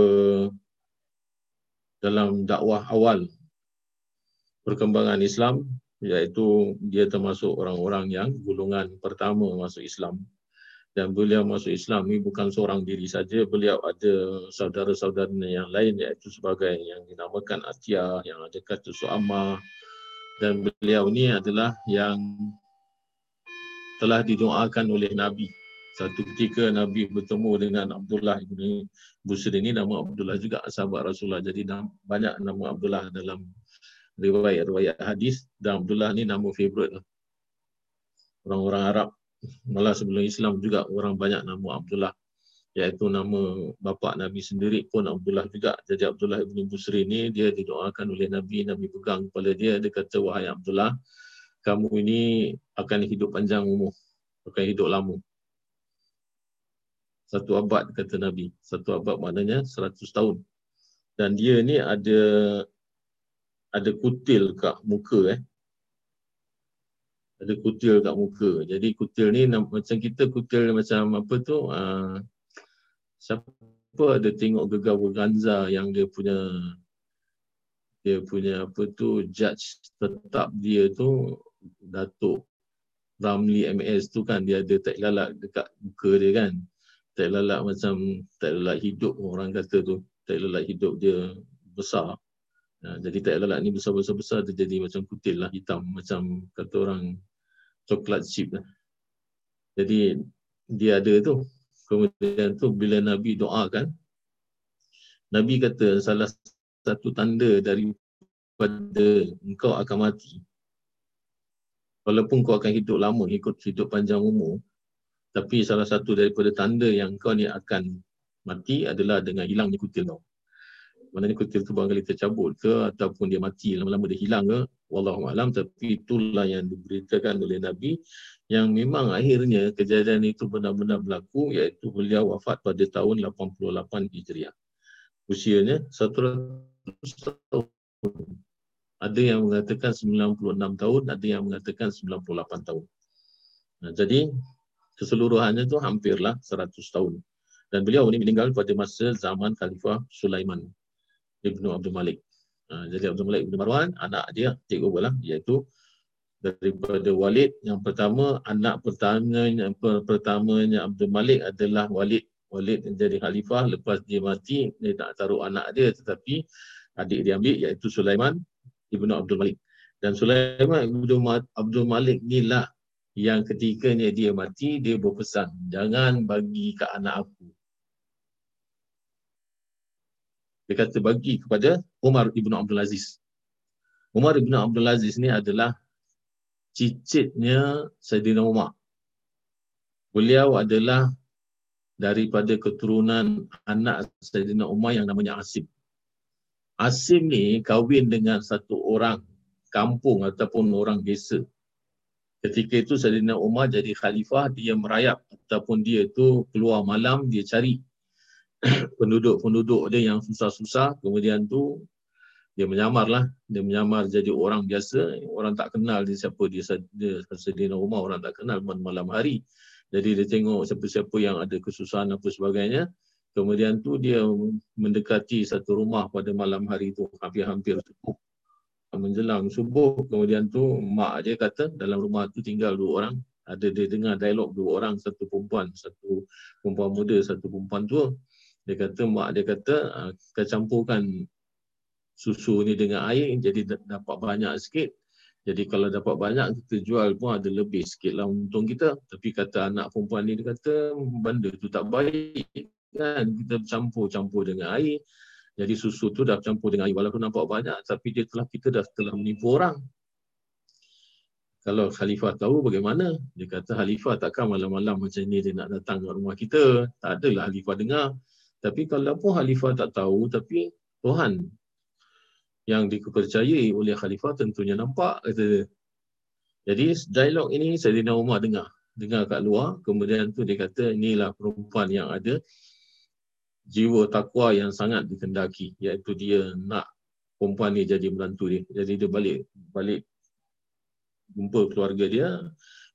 dalam dakwah awal perkembangan Islam iaitu dia termasuk orang-orang yang golongan pertama masuk Islam. Dan beliau masuk Islam ini bukan seorang diri saja beliau ada saudara-saudara yang lain iaitu sebagai yang dinamakan Atia yang ada kata Su'amah dan beliau ini adalah yang telah didoakan oleh Nabi. Satu ketika Nabi bertemu dengan Abdullah ibn Busri ini nama Abdullah juga sahabat Rasulullah. Jadi banyak nama Abdullah dalam riwayat-riwayat hadis dan Abdullah ni nama favorite. Orang-orang Arab malah sebelum Islam juga orang banyak nama Abdullah iaitu nama bapa Nabi sendiri pun Abdullah juga. Jadi Abdullah bin Busri ni dia didoakan oleh Nabi, Nabi pegang kepala dia, dia kata wahai Abdullah, kamu ini akan hidup panjang umur, akan hidup lama. Satu abad kata Nabi. Satu abad maknanya 100 tahun. Dan dia ni ada ada kutil kat muka eh. Ada kutil kat muka. Jadi kutil ni macam kita kutil macam apa tu? Uh, siapa ada tengok gegar Ganza yang dia punya dia punya apa tu judge tetap dia tu Datuk Ramli MS tu kan dia ada tak lalat dekat muka dia kan. Tak lalat macam tak lalat hidup orang kata tu. Tak lalat hidup dia besar. Ha, jadi tak lalat ni besar-besar-besar dia jadi macam kutil lah hitam macam kata orang coklat chip lah. Jadi dia ada tu. Kemudian tu bila Nabi doakan Nabi kata salah satu tanda daripada engkau akan mati. Walaupun kau akan hidup lama, ikut hidup panjang umur, tapi salah satu daripada tanda yang kau ni akan mati adalah dengan hilangnya kutil kau maknanya kutil tu barangkali tercabut ke ataupun dia mati lama-lama dia hilang ke wallahu alam. Tapi itulah yang diberitakan oleh nabi yang memang akhirnya kejadian itu benar-benar berlaku iaitu beliau wafat pada tahun 88 Hijriah. Usianya 100 tahun. Ada yang mengatakan 96 tahun ada yang mengatakan 98 tahun. Nah, jadi keseluruhannya tu hampirlah 100 tahun. Dan beliau ini meninggal pada masa zaman Khalifah Sulaiman Ibnu Abdul Malik. Ha, jadi Abdul Malik Ibnu Marwan, anak dia, over lah, iaitu daripada Walid. Yang pertama, anak pertamanya, pertamanya Abdul Malik adalah Walid. Walid menjadi khalifah, lepas dia mati, dia tak taruh anak dia, tetapi adik dia ambil, iaitu Sulaiman Ibnu Abdul Malik. Dan Sulaiman Ibnu Abdul Malik ni lah yang ketikanya dia mati, dia berpesan, jangan bagi ke anak aku. Dia kata bagi kepada Umar Ibn Abdul Aziz. Umar Ibn Abdul Aziz ni adalah cicitnya Sayyidina Umar. Beliau adalah daripada keturunan anak Sayyidina Umar yang namanya Asim. Asim ni kahwin dengan satu orang kampung ataupun orang desa Ketika itu Sayyidina Umar jadi khalifah, dia merayap ataupun dia itu keluar malam, dia cari penduduk-penduduk dia yang susah-susah. Kemudian tu dia menyamar lah. Dia menyamar jadi orang biasa. Orang tak kenal dia siapa dia, dia Sayyidina Umar, orang tak kenal malam hari. Jadi dia tengok siapa-siapa yang ada kesusahan apa sebagainya. Kemudian tu dia mendekati satu rumah pada malam hari itu hampir-hampir cukup menjelang subuh kemudian tu mak dia kata dalam rumah tu tinggal dua orang ada dia dengar dialog dua orang satu perempuan satu perempuan muda satu perempuan tua dia kata mak dia kata ah, kita campurkan susu ni dengan air jadi dapat banyak sikit jadi kalau dapat banyak kita jual pun ada lebih sikit lah untung kita tapi kata anak perempuan ni dia kata benda tu tak baik kan kita campur-campur dengan air jadi susu tu dah campur dengan air walaupun nampak banyak tapi dia telah kita dah telah menipu orang. Kalau khalifah tahu bagaimana? Dia kata khalifah takkan malam-malam macam ni dia nak datang ke rumah kita. Tak adalah khalifah dengar. Tapi kalau pun khalifah tak tahu tapi Tuhan yang dipercayai oleh khalifah tentunya nampak kata Jadi dialog ini Sayyidina Umar dengar. Dengar kat luar. Kemudian tu dia kata inilah perempuan yang ada jiwa takwa yang sangat dikendaki iaitu dia nak perempuan ni jadi menantu dia jadi dia balik balik jumpa keluarga dia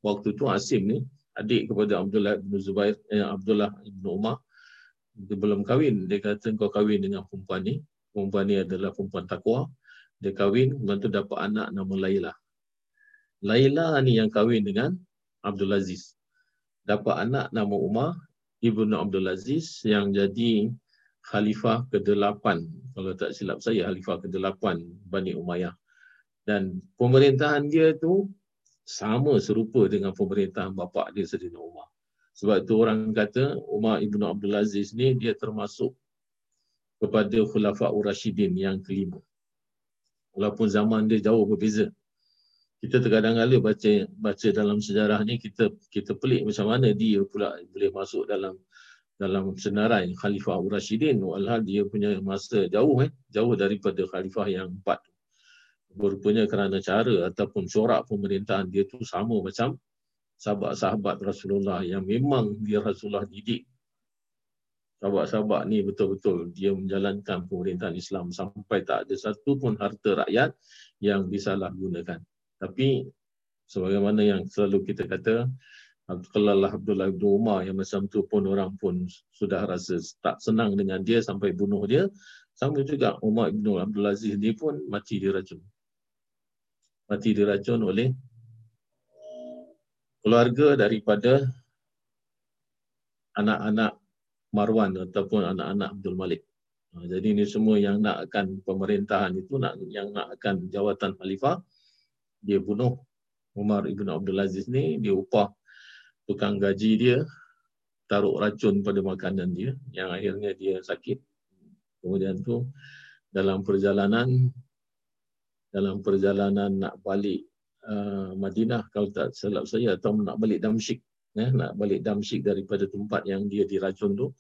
waktu tu Asim ni adik kepada Abdullah bin Zubair eh, Abdullah bin Umar dia belum kahwin. Dia kata kau kahwin dengan perempuan ni. Perempuan ni adalah perempuan takwa. Dia kahwin kemudian tu dapat anak nama Laila. Laila ni yang kahwin dengan Abdul Aziz. Dapat anak nama Umar Ibnu Abdul Aziz yang jadi khalifah ke-8 kalau tak silap saya khalifah ke-8 Bani Umayyah. Dan pemerintahan dia tu sama serupa dengan pemerintahan bapa dia Sayyidina Umar sebab tu orang kata Umar Ibnu Abdul Aziz ni dia termasuk kepada khulafa Ur-Rashidin yang kelima. Walaupun zaman dia jauh berbeza. Kita terkadang kala baca baca dalam sejarah ni kita kita pelik macam mana dia pula boleh masuk dalam dalam senarai Khalifah Abu Rashidin walhal dia punya masa jauh eh jauh daripada khalifah yang empat. Berupanya kerana cara ataupun corak pemerintahan dia tu sama macam sahabat-sahabat Rasulullah yang memang dia Rasulullah didik sahabat-sahabat ni betul-betul dia menjalankan pemerintahan Islam sampai tak ada satu pun harta rakyat yang disalahgunakan tapi sebagaimana yang selalu kita kata Abdullah Abdullah bin Umar yang macam tu pun orang pun sudah rasa tak senang dengan dia sampai bunuh dia. Sama juga Umar bin Abdul Aziz ni pun mati diracun. Mati diracun oleh keluarga daripada anak-anak Marwan ataupun anak-anak Abdul Malik. Ha, jadi ini semua yang nak akan pemerintahan itu nak yang nak akan jawatan khalifah dia bunuh Umar ibn Abdul Aziz ni dia upah tukang gaji dia taruh racun pada makanan dia yang akhirnya dia sakit kemudian tu dalam perjalanan dalam perjalanan nak balik uh, Madinah kalau tak silap saya atau nak balik Damsyik eh, nak balik Damsyik daripada tempat yang dia diracun tu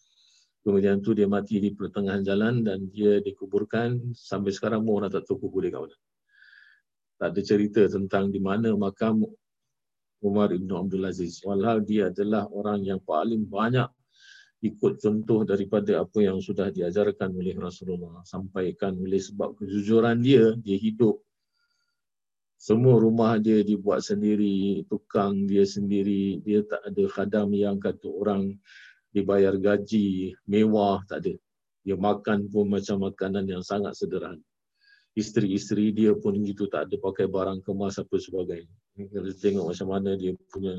kemudian tu dia mati di pertengahan jalan dan dia dikuburkan sampai sekarang pun orang tak tahu kubur dia kat mana tak ada cerita tentang di mana makam Umar Ibn Abdul Aziz. Walhal dia adalah orang yang paling banyak ikut contoh daripada apa yang sudah diajarkan oleh Rasulullah. Sampaikan oleh sebab kejujuran dia, dia hidup. Semua rumah dia dibuat sendiri, tukang dia sendiri. Dia tak ada khadam yang kata orang dibayar gaji mewah, tak ada. Dia makan pun macam makanan yang sangat sederhana isteri-isteri dia pun gitu tak ada pakai barang kemas apa sebagainya. Kita tengok macam mana dia punya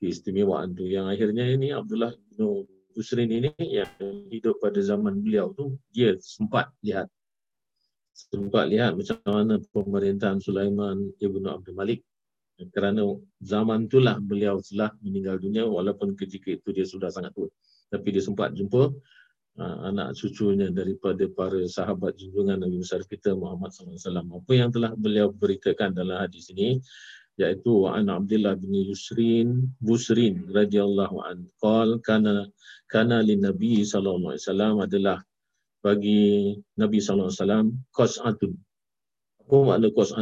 keistimewaan tu. Yang akhirnya ini Abdullah bin ini yang hidup pada zaman beliau tu dia sempat lihat sempat lihat macam mana pemerintahan Sulaiman ibn Abdul Malik. Kerana zaman itulah beliau telah meninggal dunia walaupun ketika itu dia sudah sangat tua. Tapi dia sempat jumpa uh, anak cucunya daripada para sahabat junjungan Nabi besar kita Muhammad SAW apa yang telah beliau beritakan dalam hadis ini iaitu an Abdullah bin Yusrin Busrin radhiyallahu an qal kana kana lin Nabi sallallahu alaihi wasallam adalah bagi Nabi wasallam qas'atun apa makna? Kos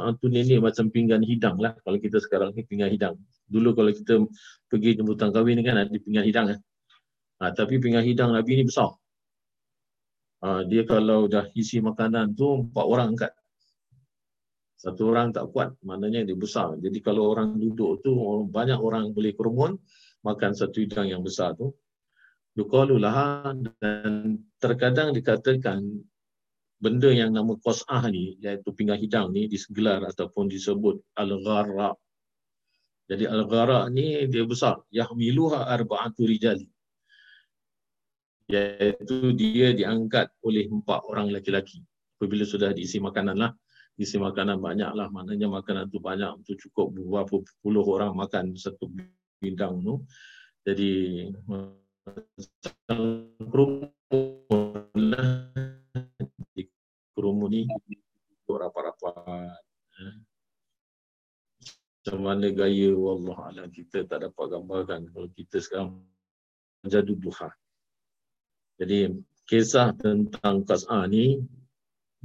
antun ini macam pinggan hidang lah. Kalau kita sekarang ni pinggan hidang. Dulu kalau kita pergi jemputan kahwin kan ada pinggan hidang kan. Ha, tapi pinggan hidang Nabi ni besar. Ha, dia kalau dah isi makanan tu empat orang angkat. Satu orang tak kuat, maknanya dia besar. Jadi kalau orang duduk tu banyak orang boleh kerumun makan satu hidang yang besar tu. Yukalulah dan terkadang dikatakan benda yang nama qas'ah ni iaitu pinggan hidang ni disegelar ataupun disebut al-gharra. Jadi al-gharra ni dia besar. Yahmiluha arba'atu rijali. Iaitu dia diangkat oleh empat orang lelaki-lelaki. Apabila sudah diisi makanan lah. Diisi makanan banyak lah. Maknanya makanan tu banyak untuk cukup beberapa puluh orang makan satu bidang tu. Jadi kerumun lah kerumuni untuk rapat-rapat. Eh. Macam mana gaya Allah Alam kita tak dapat gambarkan kalau kita sekarang jadu duha. Jadi kisah tentang Qas'a ni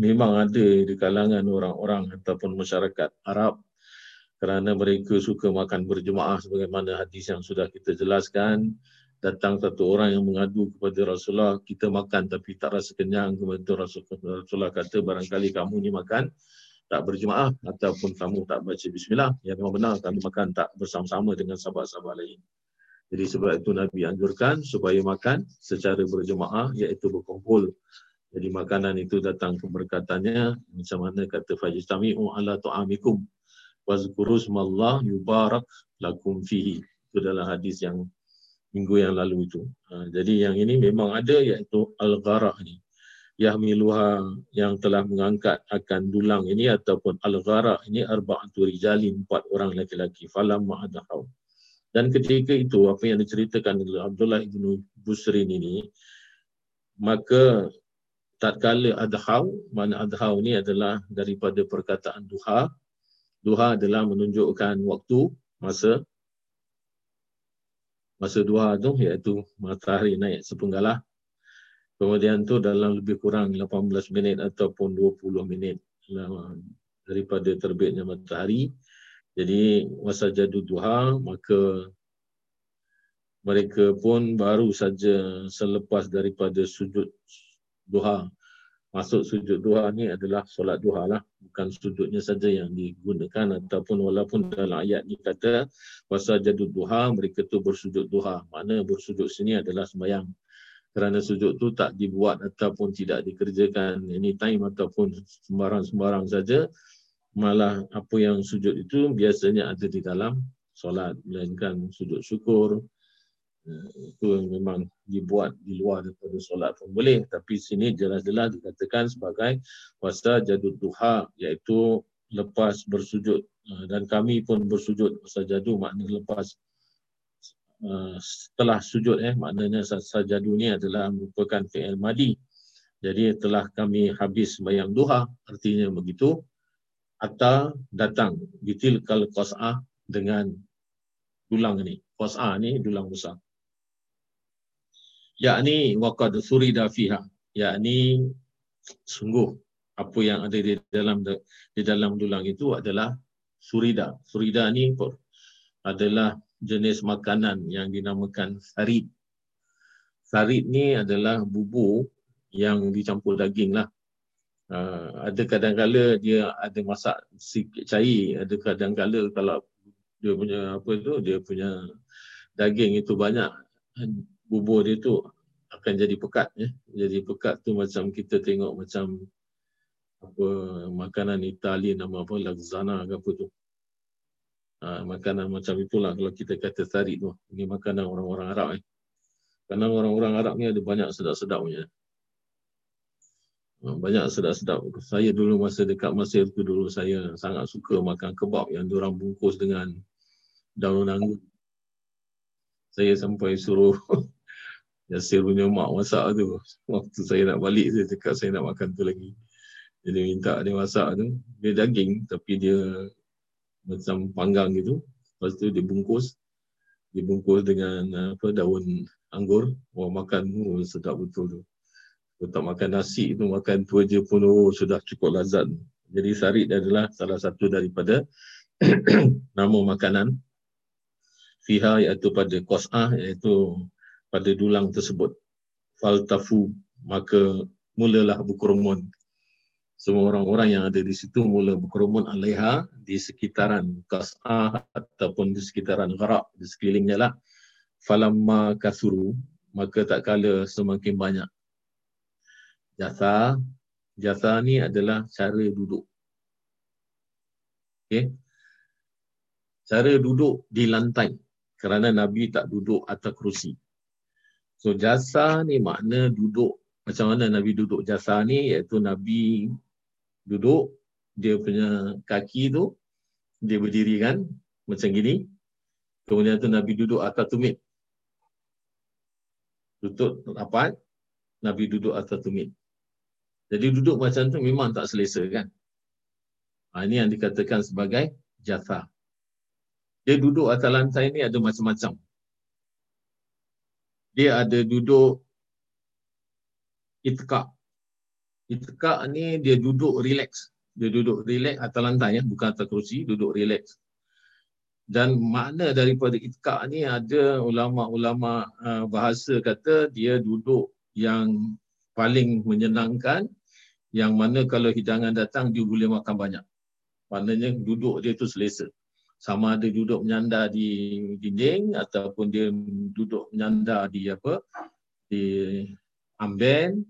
memang ada di kalangan orang-orang ataupun masyarakat Arab kerana mereka suka makan berjemaah sebagaimana hadis yang sudah kita jelaskan datang satu orang yang mengadu kepada Rasulullah kita makan tapi tak rasa kenyang kepada Rasulullah, Rasulullah kata barangkali kamu ni makan tak berjemaah ataupun kamu tak baca bismillah. Ya memang benar kami makan tak bersama-sama dengan sahabat-sahabat lain. Jadi sebab itu Nabi anjurkan supaya makan secara berjemaah iaitu berkumpul. Jadi makanan itu datang keberkatannya macam mana kata fajistami'u ala tu'amikum wazkuru smallah yubarak lakum fihi. Itu adalah hadis yang minggu yang lalu itu. Ha, jadi yang ini memang ada iaitu Al-Gharah ni. Yahmiluha yang telah mengangkat akan dulang ini ataupun Al-Gharah ini arba'atu rijalin empat orang lelaki-lelaki falam ma'adahaw. Dan ketika itu apa yang diceritakan oleh Abdullah bin Busrin ini maka tatkala adhaw mana adhaw ni adalah daripada perkataan duha duha adalah menunjukkan waktu masa masa dua tu iaitu matahari naik sepenggalah. Kemudian tu dalam lebih kurang 18 minit ataupun 20 minit daripada terbitnya matahari. Jadi masa jadu duha maka mereka pun baru saja selepas daripada sujud duha masuk sujud duha ni adalah solat duha lah. Bukan sujudnya saja yang digunakan ataupun walaupun dalam ayat ni kata pasal jadud duha mereka tu bersujud duha. Mana bersujud sini adalah sembahyang. Kerana sujud tu tak dibuat ataupun tidak dikerjakan anytime ataupun sembarang-sembarang saja malah apa yang sujud itu biasanya ada di dalam solat. Melainkan sujud syukur itu memang dibuat di luar daripada solat pun boleh. Tapi sini jelas-jelas dikatakan sebagai puasa jadud duha iaitu lepas bersujud. Uh, dan kami pun bersujud puasa jadu makna lepas uh, setelah sujud eh maknanya sajadu ni adalah merupakan fi'il madi. Jadi telah kami habis sembahyang duha artinya begitu atau datang bitil kal qas'ah dengan dulang ni. Qas'ah ni dulang besar yakni waqad surida fiha. Yakni sungguh apa yang ada di dalam di dalam dulang itu adalah surida. Surida ni adalah jenis makanan yang dinamakan sarid. Sarid ni adalah bubur yang dicampur daging lah. Uh, ada kadang-kala dia ada masak sikit cair ada kadang-kala kalau dia punya apa tu dia punya daging itu banyak bubur dia tu akan jadi pekat ya. Jadi pekat tu macam kita tengok macam apa makanan Itali nama apa lasagna ke apa tu. Ha, makanan macam itulah kalau kita kata tarik tu. Ini makanan orang-orang Arab eh. Kerana orang-orang Arab ni ada banyak sedap-sedapnya. banyak sedap-sedap. Saya dulu masa dekat Mesir tu dulu saya sangat suka makan kebab yang diorang bungkus dengan daun anggur. Saya sampai suruh Yasir punya mak masak tu. Waktu saya nak balik saya cakap saya nak makan tu lagi. Jadi minta dia masak tu. Dia daging tapi dia macam panggang gitu. Lepas tu dia bungkus. Dibungkus dengan apa daun anggur. Wah makan oh, sedap betul tu. Kalau tak makan nasi tu makan tu aja pun oh, sudah cukup lazat. Jadi sarit adalah salah satu daripada nama makanan fiha iaitu pada qas'ah iaitu pada dulang tersebut. Faltafu maka mulalah berkerumun. Semua orang-orang yang ada di situ mula berkerumun alaiha di sekitaran kas'ah ataupun di sekitaran gharak di sekelilingnya lah. Falamma kasuru maka tak kala semakin banyak. Jasa jasa ni adalah cara duduk. Okey. Cara duduk di lantai kerana nabi tak duduk atas kerusi So jasa ni makna duduk. Macam mana Nabi duduk jasa ni? Iaitu Nabi duduk dia punya kaki tu dia berdiri kan? Macam gini. Kemudian tu Nabi duduk atas tumit. Duduk rapat Nabi duduk atas tumit. Jadi duduk macam tu memang tak selesa kan? Ha, ini yang dikatakan sebagai jasa. Dia duduk atas lantai ni ada macam-macam dia ada duduk itkak. Itkak ni dia duduk relax. Dia duduk relax atas lantai ya, bukan atas kerusi, duduk relax. Dan makna daripada itkak ni ada ulama-ulama uh, bahasa kata dia duduk yang paling menyenangkan yang mana kalau hidangan datang dia boleh makan banyak. Maknanya duduk dia tu selesa sama ada duduk menyandar di dinding ataupun dia duduk menyandar di apa di amben.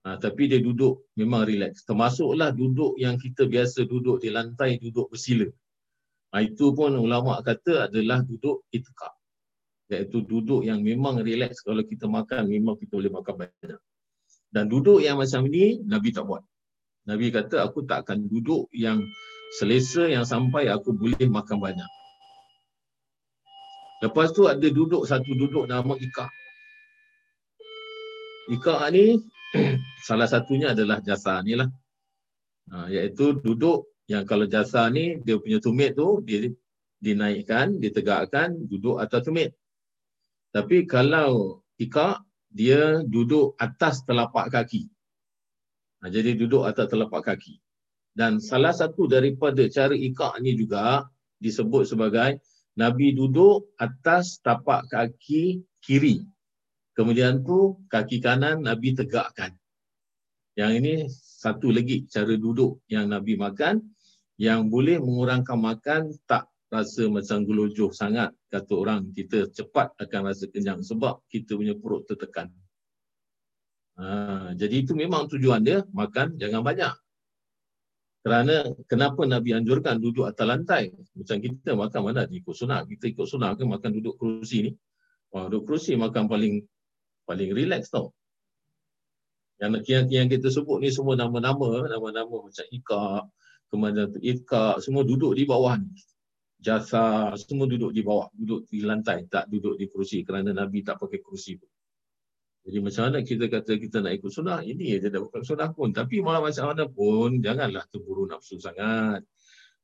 Ha, tapi dia duduk memang relax. Termasuklah duduk yang kita biasa duduk di lantai duduk bersila. Ha, itu pun ulama kata adalah duduk itikaf. Iaitu duduk yang memang relax kalau kita makan memang kita boleh makan banyak. Dan duduk yang macam ni nabi tak buat. Nabi kata aku tak akan duduk yang selesa yang sampai aku boleh makan banyak. Lepas tu ada duduk satu duduk nama Ika. Ika ni salah satunya adalah jasa ni lah. Ha, iaitu duduk yang kalau jasa ni dia punya tumit tu dia dinaikkan, ditegakkan, duduk atas tumit. Tapi kalau Ika dia duduk atas telapak kaki. Ha, jadi duduk atas telapak kaki. Dan salah satu daripada cara ikak ni juga disebut sebagai Nabi duduk atas tapak kaki kiri. Kemudian tu kaki kanan Nabi tegakkan. Yang ini satu lagi cara duduk yang Nabi makan yang boleh mengurangkan makan tak rasa macam gelojoh sangat kata orang kita cepat akan rasa kenyang sebab kita punya perut tertekan. Ha, jadi itu memang tujuan dia makan jangan banyak kerana kenapa Nabi anjurkan duduk atas lantai? Macam kita makan mana ikut sunnah. Kita ikut sunnah ke makan duduk kerusi ni? Wah, duduk kerusi makan paling paling relax tau. Yang, yang, yang kita sebut ni semua nama-nama, nama-nama macam Ika, kemudian Ika, semua duduk di bawah ni. Jasa, semua duduk di bawah, duduk di lantai, tak duduk di kerusi kerana Nabi tak pakai kerusi pun. Jadi macam mana kita kata kita nak ikut sunnah, ini dia dah bukan sunnah pun. Tapi malah macam mana pun, janganlah terburu nafsu sangat.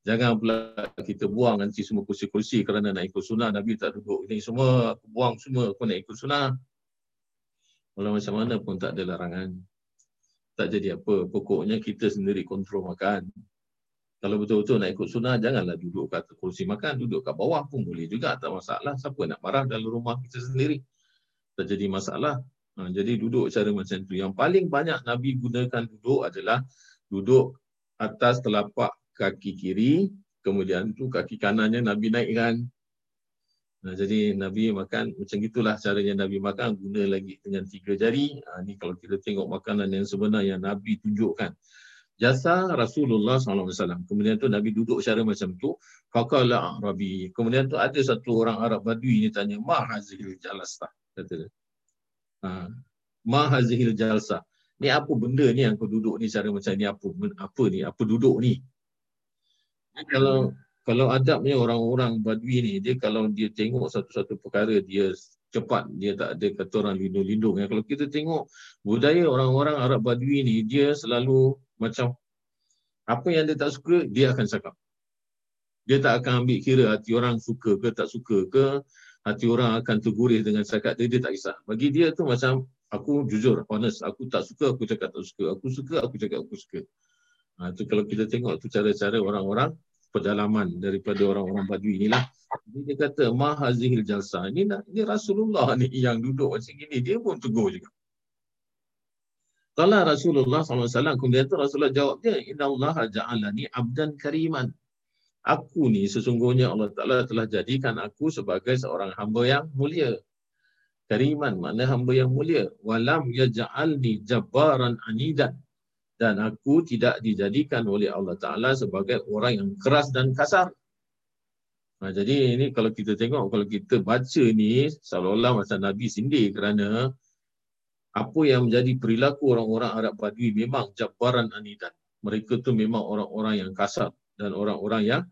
Jangan pula kita buang nanti semua kursi-kursi kerana nak ikut sunnah. Nabi tak duduk ini semua, aku buang semua, aku nak ikut sunnah. Walau macam mana pun tak ada larangan. Tak jadi apa. Pokoknya kita sendiri kontrol makan. Kalau betul-betul nak ikut sunnah, janganlah duduk kat kursi makan. Duduk kat bawah pun boleh juga. Tak masalah. Siapa nak marah dalam rumah kita sendiri. Tak jadi masalah. Ha, jadi duduk cara macam tu. Yang paling banyak Nabi gunakan duduk adalah duduk atas telapak kaki kiri, kemudian tu kaki kanannya Nabi naikkan. Nah, jadi Nabi makan macam itulah caranya Nabi makan guna lagi dengan tiga jari. Ha, ni kalau kita tengok makanan yang sebenar yang Nabi tunjukkan. Jasa Rasulullah SAW. Kemudian tu Nabi duduk cara macam tu. Fakala Arabi. Kemudian tu ada satu orang Arab Badui ni tanya, Ma hazil jalastah. Kata dia. Ha. ma hazihil jalsa. Ni apa benda ni yang kau duduk ni cara macam ni? Apa apa ni? Apa duduk ni? Kalau kalau adabnya orang-orang badui ni dia kalau dia tengok satu-satu perkara dia cepat dia tak ada kata orang lindung-lindung. Ya kalau kita tengok budaya orang-orang Arab badui ni dia selalu macam apa yang dia tak suka dia akan cakap. Dia tak akan ambil kira hati orang suka ke tak suka ke hati orang akan tergurih dengan cakap dia dia tak kisah bagi dia tu macam aku jujur honest aku tak suka aku cakap tak suka aku suka aku cakap aku suka ha, tu kalau kita tengok tu cara-cara orang-orang pedalaman daripada orang-orang Badui inilah. Dia kata mahazihil jalsa. Ini ini Rasulullah ni yang duduk macam gini dia pun tegur juga. Kalau Rasulullah SAW kemudian tu Rasulullah jawab dia Inna Allah ja'alani abdan kariman. Aku ni sesungguhnya Allah Ta'ala telah jadikan aku sebagai seorang hamba yang mulia. Kariman makna hamba yang mulia. Walam yaja'alni jabbaran anidan dan aku tidak dijadikan oleh Allah Ta'ala sebagai orang yang keras dan kasar. Nah, jadi ini kalau kita tengok, kalau kita baca ni, seolah-olah masa Nabi sindir kerana apa yang menjadi perilaku orang-orang Arab Badui memang jabbaran anidan. Mereka tu memang orang-orang yang kasar dan orang-orang yang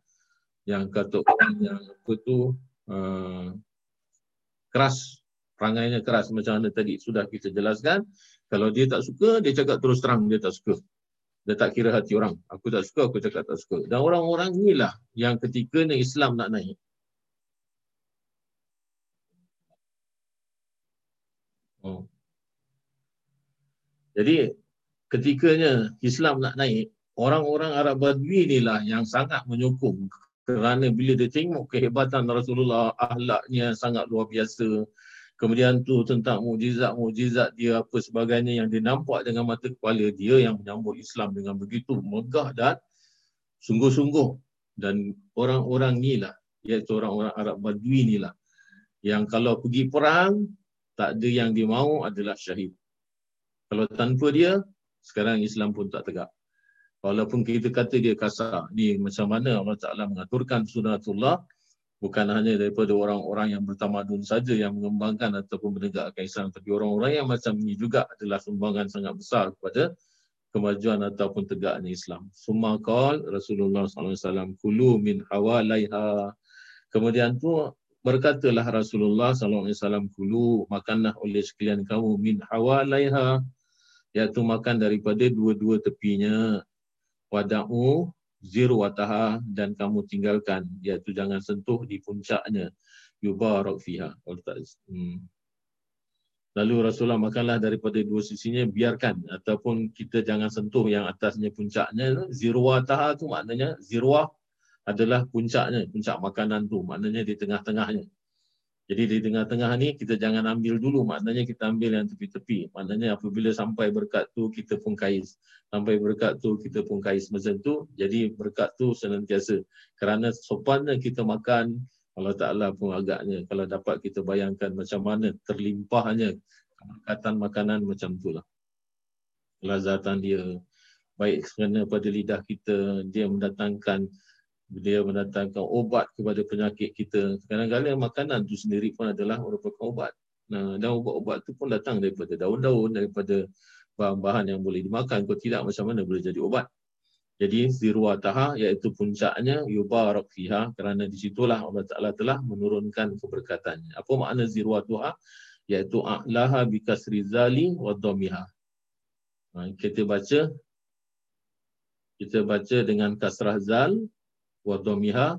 yang kata orang yang apa tu uh, keras, perangainya keras macam mana tadi sudah kita jelaskan. Kalau dia tak suka, dia cakap terus terang dia tak suka. Dia tak kira hati orang. Aku tak suka, aku cakap tak suka. Dan orang-orang inilah yang ketika ni Islam nak naik. Oh. Jadi ketikanya Islam nak naik, orang-orang Arab Badui inilah yang sangat menyokong kerana bila dia tengok kehebatan Rasulullah, ahlaknya sangat luar biasa, Kemudian tu tentang mujizat-mujizat dia apa sebagainya yang dia nampak dengan mata kepala dia yang menyambut Islam dengan begitu megah dan sungguh-sungguh. Dan orang-orang ni lah, iaitu orang-orang Arab Badui ni lah, yang kalau pergi perang, tak ada yang dia mahu adalah syahid. Kalau tanpa dia, sekarang Islam pun tak tegak. Walaupun kita kata dia kasar, ni macam mana Allah Ta'ala mengaturkan sunatullah, bukan hanya daripada orang-orang yang bertamadun saja yang mengembangkan ataupun menegakkan Islam tapi orang-orang yang macam ini juga adalah sumbangan sangat besar kepada kemajuan ataupun tegaknya Islam. Summa qal Rasulullah SAW kulu min hawalaiha. Kemudian tu berkatalah Rasulullah SAW kulu makanlah oleh sekalian kamu min hawalaiha iaitu makan daripada dua-dua tepinya wada'u zirwataha dan kamu tinggalkan. Iaitu jangan sentuh di puncaknya. Yubarak fiha. Hmm. lalu Rasulullah makanlah daripada dua sisinya biarkan. Ataupun kita jangan sentuh yang atasnya puncaknya. Zirwataha tu maknanya zirwah adalah puncaknya. Puncak makanan tu maknanya di tengah-tengahnya jadi di tengah-tengah ni kita jangan ambil dulu maknanya kita ambil yang tepi-tepi. Maknanya apabila sampai berkat tu kita pun kais. Sampai berkat tu kita pun kais macam tu. Jadi berkat tu senantiasa. Kerana sopannya kita makan Allah Ta'ala pun agaknya kalau dapat kita bayangkan macam mana terlimpahnya keberkatan makanan macam tu lah. Kelazatan dia baik kerana pada lidah kita dia mendatangkan dia mendatangkan obat kepada penyakit kita. Kadang-kadang makanan itu sendiri pun adalah merupakan obat. Nah, dan ubat-ubat itu pun datang daripada daun-daun, daripada bahan-bahan yang boleh dimakan. Kalau tidak, macam mana boleh jadi obat? Jadi, zirwataha iaitu puncaknya yubarak fiha kerana di situlah Allah Ta'ala telah menurunkan keberkatannya. Apa makna zirwatuha? Iaitu a'laha bikasri zali wa domiha. Kita baca kita baca dengan kasrah zal wa dhamiha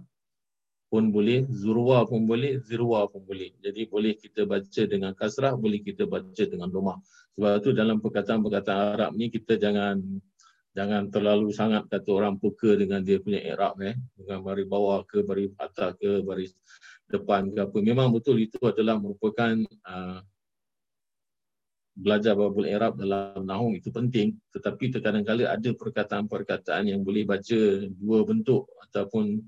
pun boleh zurwa pun boleh zirwa pun boleh. Jadi boleh kita baca dengan kasrah boleh kita baca dengan dhamma sebab tu dalam perkataan-perkataan Arab ni kita jangan jangan terlalu sangat kata orang peka dengan dia punya i'rab eh. Dengan baris bawah ke baris atas ke baris depan ke apa. Memang betul itu adalah merupakan uh, belajar babul i'rab dalam nahwu itu penting. Tetapi terkadang-kala ada perkataan-perkataan yang boleh baca dua bentuk ataupun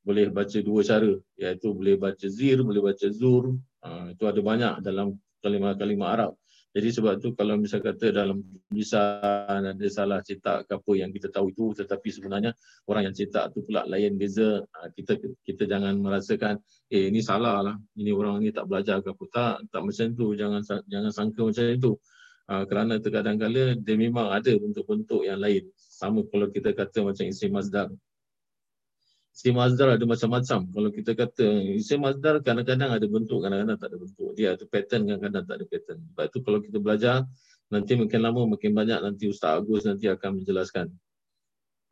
boleh baca dua cara. Iaitu boleh baca zir boleh baca zur. Uh, itu ada banyak dalam kalimah-kalimah Arab jadi sebab tu kalau misal kata dalam tulisan ada salah cetak ke apa yang kita tahu itu tetapi sebenarnya orang yang cetak tu pula lain beza uh, kita kita jangan merasakan eh ini salah lah ini orang ni tak belajar ke apa tak tak macam tu jangan jangan sangka macam itu Uh, kerana terkadang kala dia memang ada bentuk-bentuk yang lain. Sama kalau kita kata macam isim masdar. Isim masdar ada macam-macam. Kalau kita kata isim masdar kadang-kadang ada bentuk, kadang-kadang tak ada bentuk. Dia ada pattern, kadang-kadang tak ada pattern. Sebab itu kalau kita belajar, nanti makin lama makin banyak nanti Ustaz Agus nanti akan menjelaskan.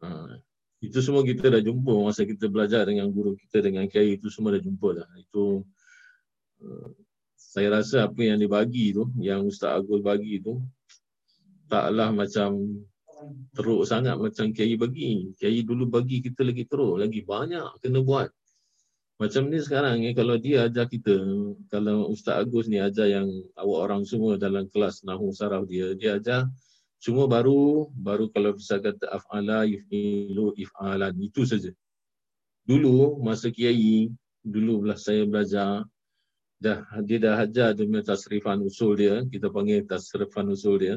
Uh, itu semua kita dah jumpa masa kita belajar dengan guru kita dengan kiai itu semua dah jumpa dah. Itu uh, saya rasa apa yang dibagi tu, yang Ustaz Agus bagi tu taklah macam teruk sangat macam kiai bagi. Kiai dulu bagi kita lagi teruk, lagi banyak kena buat. Macam ni sekarang ni kalau dia ajar kita, kalau Ustaz Agus ni ajar yang awak orang semua dalam kelas Nahu Saraf dia, dia ajar Cuma baru baru kalau bisa kata af'ala yuf'ilu if'alan itu saja. Dulu masa kiai dulu belah saya belajar dah dia dah ajar dengan tasrifan usul dia, kita panggil tasrifan usul dia.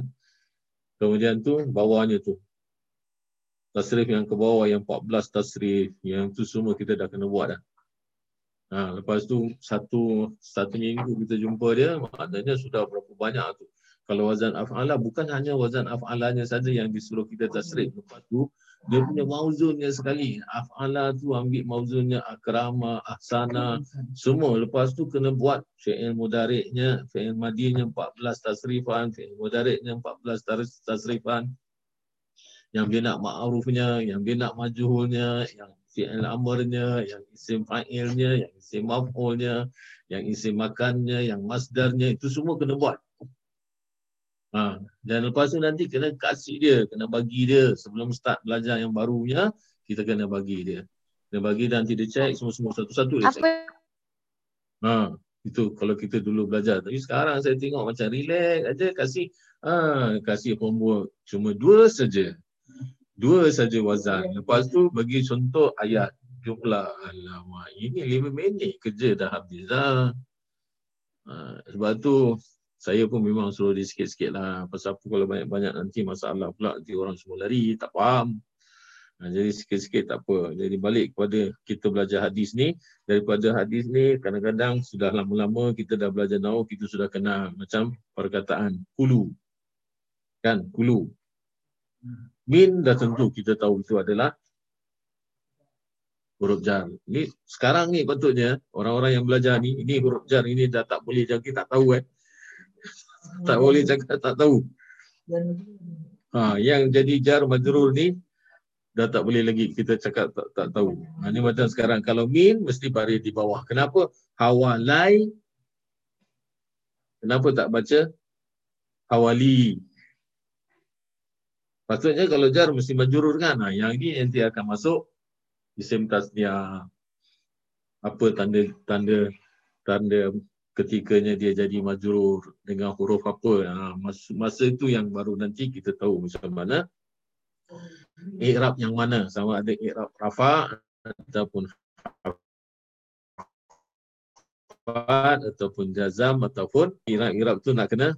Kemudian tu bawahnya tu. Tasrif yang ke bawah yang 14 tasrif yang tu semua kita dah kena buat dah. Ha, lepas tu satu satu minggu kita jumpa dia maknanya sudah berapa banyak tu. Kalau wazan af'ala bukan hanya wazan af'alanya saja yang disuruh kita tasrif. Lepas tu dia punya mauzunnya sekali. Af'ala tu ambil mauzunnya akrama ahsana semua. Lepas tu kena buat fi'il mudariknya fi'il madinya 14 tasrifan fi'il mudariknya 14 tasrifan. Yang dia nak ma'rufnya yang dia nak majhulnya yang fi'il amrnya yang isim fa'ilnya yang isim maf'ulnya yang isim makannya yang masdarnya itu semua kena buat Ha. Dan lepas tu nanti kena kasih dia, kena bagi dia sebelum start belajar yang barunya, kita kena bagi dia. Kena bagi dan nanti dia check semua-semua satu-satu dia check. Ha. Itu kalau kita dulu belajar. Tapi sekarang saya tengok macam relax aja kasih ha, kasih homework cuma dua saja. Dua saja wazan. Lepas tu bagi contoh ayat jumlah. Alamak, ini lima minit kerja dah habis dah. Ha, sebab tu saya pun memang suruh dia sikit-sikit lah. Pasal apa kalau banyak-banyak nanti masalah pula nanti orang semua lari, tak faham. Nah, jadi sikit-sikit tak apa. Jadi balik kepada kita belajar hadis ni. Daripada hadis ni kadang-kadang sudah lama-lama kita dah belajar nau kita sudah kenal macam perkataan kulu. Kan? Kulu. Min dah tentu kita tahu itu adalah huruf jar. Ini sekarang ni patutnya orang-orang yang belajar ni, ini huruf jar ini dah tak boleh jadi tak tahu eh tak boleh cakap tak tahu. Ha, yang jadi jar majrur ni dah tak boleh lagi kita cakap tak, tak tahu. Ha, ni macam sekarang kalau min mesti baris di bawah. Kenapa? Hawalai. Kenapa tak baca hawali? Patutnya kalau jar mesti majrur kan. Ha, yang ni nanti akan masuk isim tasniah. Apa tanda tanda tanda ketikanya dia jadi majrur dengan huruf apa. Ha, masa, masa itu yang baru nanti kita tahu macam mana. I'rab yang mana? Sama ada i'rab rafa ataupun ataupun jazam ataupun i'rab. I'rab tu nak kena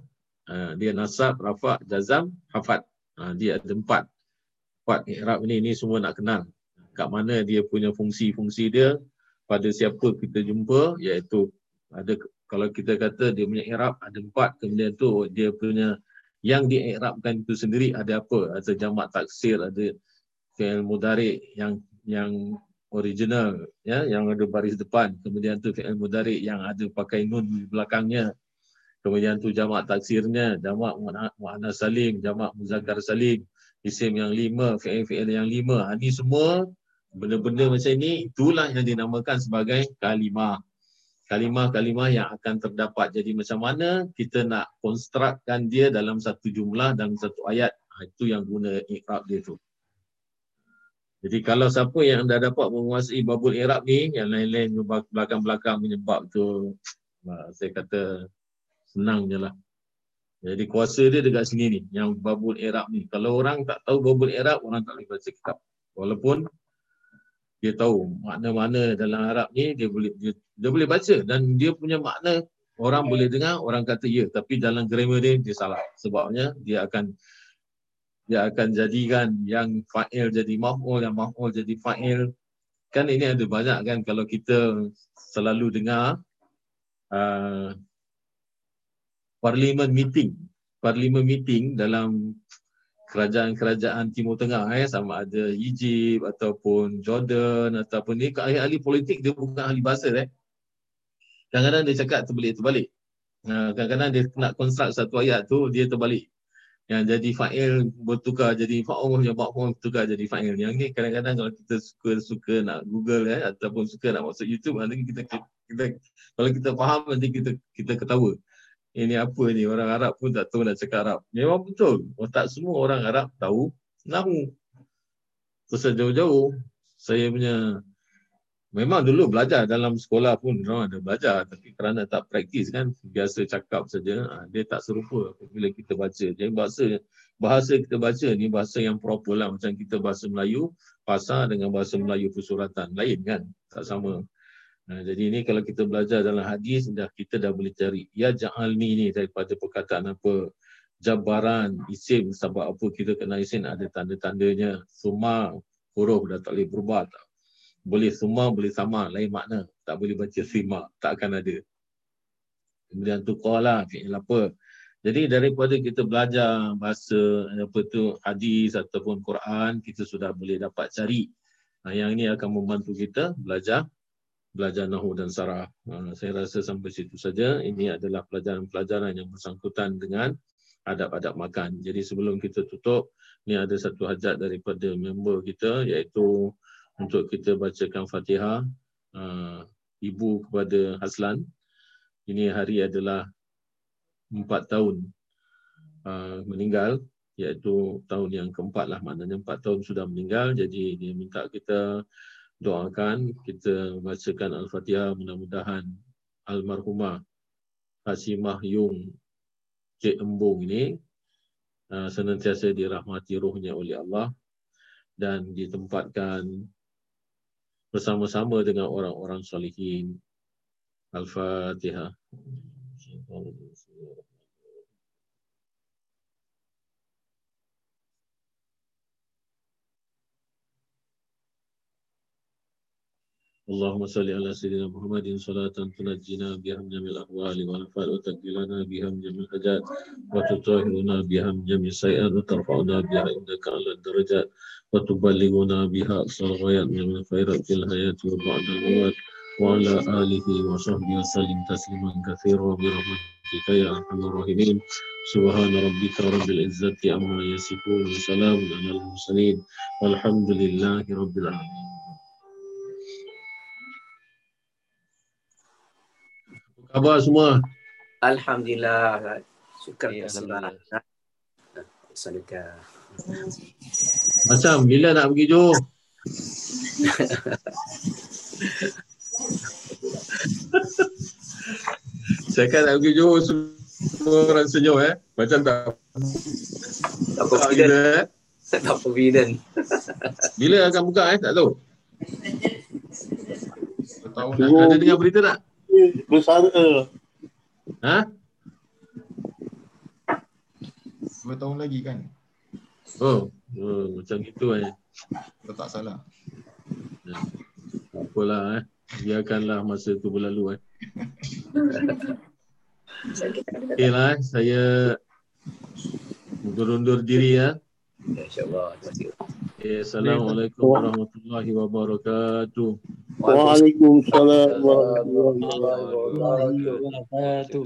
uh, dia nasab rafa jazam hafad uh, dia ada empat. Empat i'rab ni ni semua nak kenal. Kat mana dia punya fungsi-fungsi dia pada siapa kita jumpa iaitu ada kalau kita kata dia punya i'rab ada empat. Kemudian tu dia punya yang dii'rabkan itu sendiri ada apa? Ada jamak taksir ada fi'il mudhari yang yang original ya yang ada baris depan. Kemudian tu fi'il mudhari yang ada pakai nun di belakangnya. Kemudian tu jamak taksirnya jamak muannas salim jamak muzakkar salim isim yang lima fi'il-fi'il yang lima. Ha, ini semua benda-benda macam ini itulah yang dinamakan sebagai kalimah kalimah-kalimah yang akan terdapat. Jadi macam mana kita nak konstrukkan dia dalam satu jumlah dalam satu ayat. Ha, itu yang guna i'rab dia tu. Jadi kalau siapa yang dah dapat menguasai babul i'rab ni, yang lain-lain belakang-belakang menyebab tu, saya kata senang je lah. Jadi kuasa dia dekat sini ni, yang babul i'rab ni. Kalau orang tak tahu babul i'rab, orang tak boleh baca kitab. Walaupun dia tahu makna-makna dalam Arab ni dia boleh dia, dia boleh baca dan dia punya makna orang boleh dengar orang kata ya tapi dalam grammar dia dia salah. Sebabnya dia akan dia akan jadikan yang fa'il jadi maf'ul yang maf'ul jadi fa'il. Kan ini ada banyak kan kalau kita selalu dengar uh, parliament meeting parlimen meeting dalam kerajaan-kerajaan Timur Tengah eh sama ada Egypt ataupun Jordan ataupun ni ahli-ahli politik dia bukan ahli bahasa eh. Kadang-kadang dia cakap terbalik-terbalik. kadang-kadang dia nak konstruk satu ayat tu dia terbalik. Yang jadi fa'il bertukar jadi fa'ul yang fa'ul bertukar jadi fa'il. Yang ni kadang-kadang kalau kita suka suka nak Google eh ataupun suka nak masuk YouTube nanti kita kita kalau kita faham nanti kita kita ketawa ini apa ni orang Arab pun tak tahu nak cakap Arab. Memang betul. Oh, tak semua orang Arab tahu nahu. Terus jauh-jauh saya punya memang dulu belajar dalam sekolah pun orang ada belajar tapi kerana tak praktis kan biasa cakap saja ha, dia tak serupa bila kita baca. Jadi bahasa bahasa kita baca ni bahasa yang proper lah macam kita bahasa Melayu pasar dengan bahasa Melayu persuratan lain kan tak sama. Nah, jadi ini kalau kita belajar dalam hadis dah kita dah boleh cari. Ya ja'alni ni daripada perkataan apa? Jabaran isim. Sebab apa kita kena isim? Ada tanda-tandanya. Semua huruf dah tak boleh berubah tak. boleh semua boleh sama. Lain makna. Tak boleh baca sima. Tak akan ada. Kemudian tu fi'il apa? Jadi daripada kita belajar bahasa apa tu hadis ataupun Quran kita sudah boleh dapat cari. Nah, yang ini akan membantu kita belajar belajar Nahu dan Sarah. Uh, saya rasa sampai situ saja. Ini adalah pelajaran-pelajaran yang bersangkutan dengan adab-adab makan. Jadi sebelum kita tutup, ini ada satu hajat daripada member kita iaitu untuk kita bacakan Fatihah uh, ibu kepada Haslan. Ini hari adalah empat tahun uh, meninggal iaitu tahun yang keempat lah maknanya empat tahun sudah meninggal jadi dia minta kita doakan kita bacakan Al-Fatihah mudah-mudahan almarhumah Hasimah Yung Cik Embung ini uh, senantiasa dirahmati rohnya oleh Allah dan ditempatkan bersama-sama dengan orang-orang salihin. Al-Fatihah. اللهم صل على سيدنا محمد صلاة تنجينا بها من جميع الأحوال والأفعال وتكفلنا بها من جميع الحاجات وتطهرنا بها من جميع السيئات وترفعنا بها عندك على الدرجات وتبلغنا بها أقصى الغايات من الخيرات في الحياة وبعد الموت وعلى آله وصحبه وسلم تسليما كثيرا برحمتك يا أرحم الراحمين سبحان ربك رب العزة عما يصفون وسلام على المرسلين والحمد لله رب العالمين khabar semua? Alhamdulillah. Syukur ya Allah. Assalamualaikum. Macam bila nak pergi Johor? Saya kan nak pergi Johor semua orang senyum eh. Macam tak tak confident. Eh? Tak confident. Bila akan buka eh? Tak tahu. Tahu ada dengar berita tak? Bersara. Ha? Dua tahun lagi kan? Oh, oh macam itu eh. Kalau tak salah. Ya. Apalah eh. Biarkanlah masa tu berlalu eh. Okey lah eh. Saya undur-undur diri ya. InsyaAllah. Terima kasih. Assalamualaikum warahmatullahi wabarakatuh. Waalaikumsalam warahmatullahi wabarakatuh.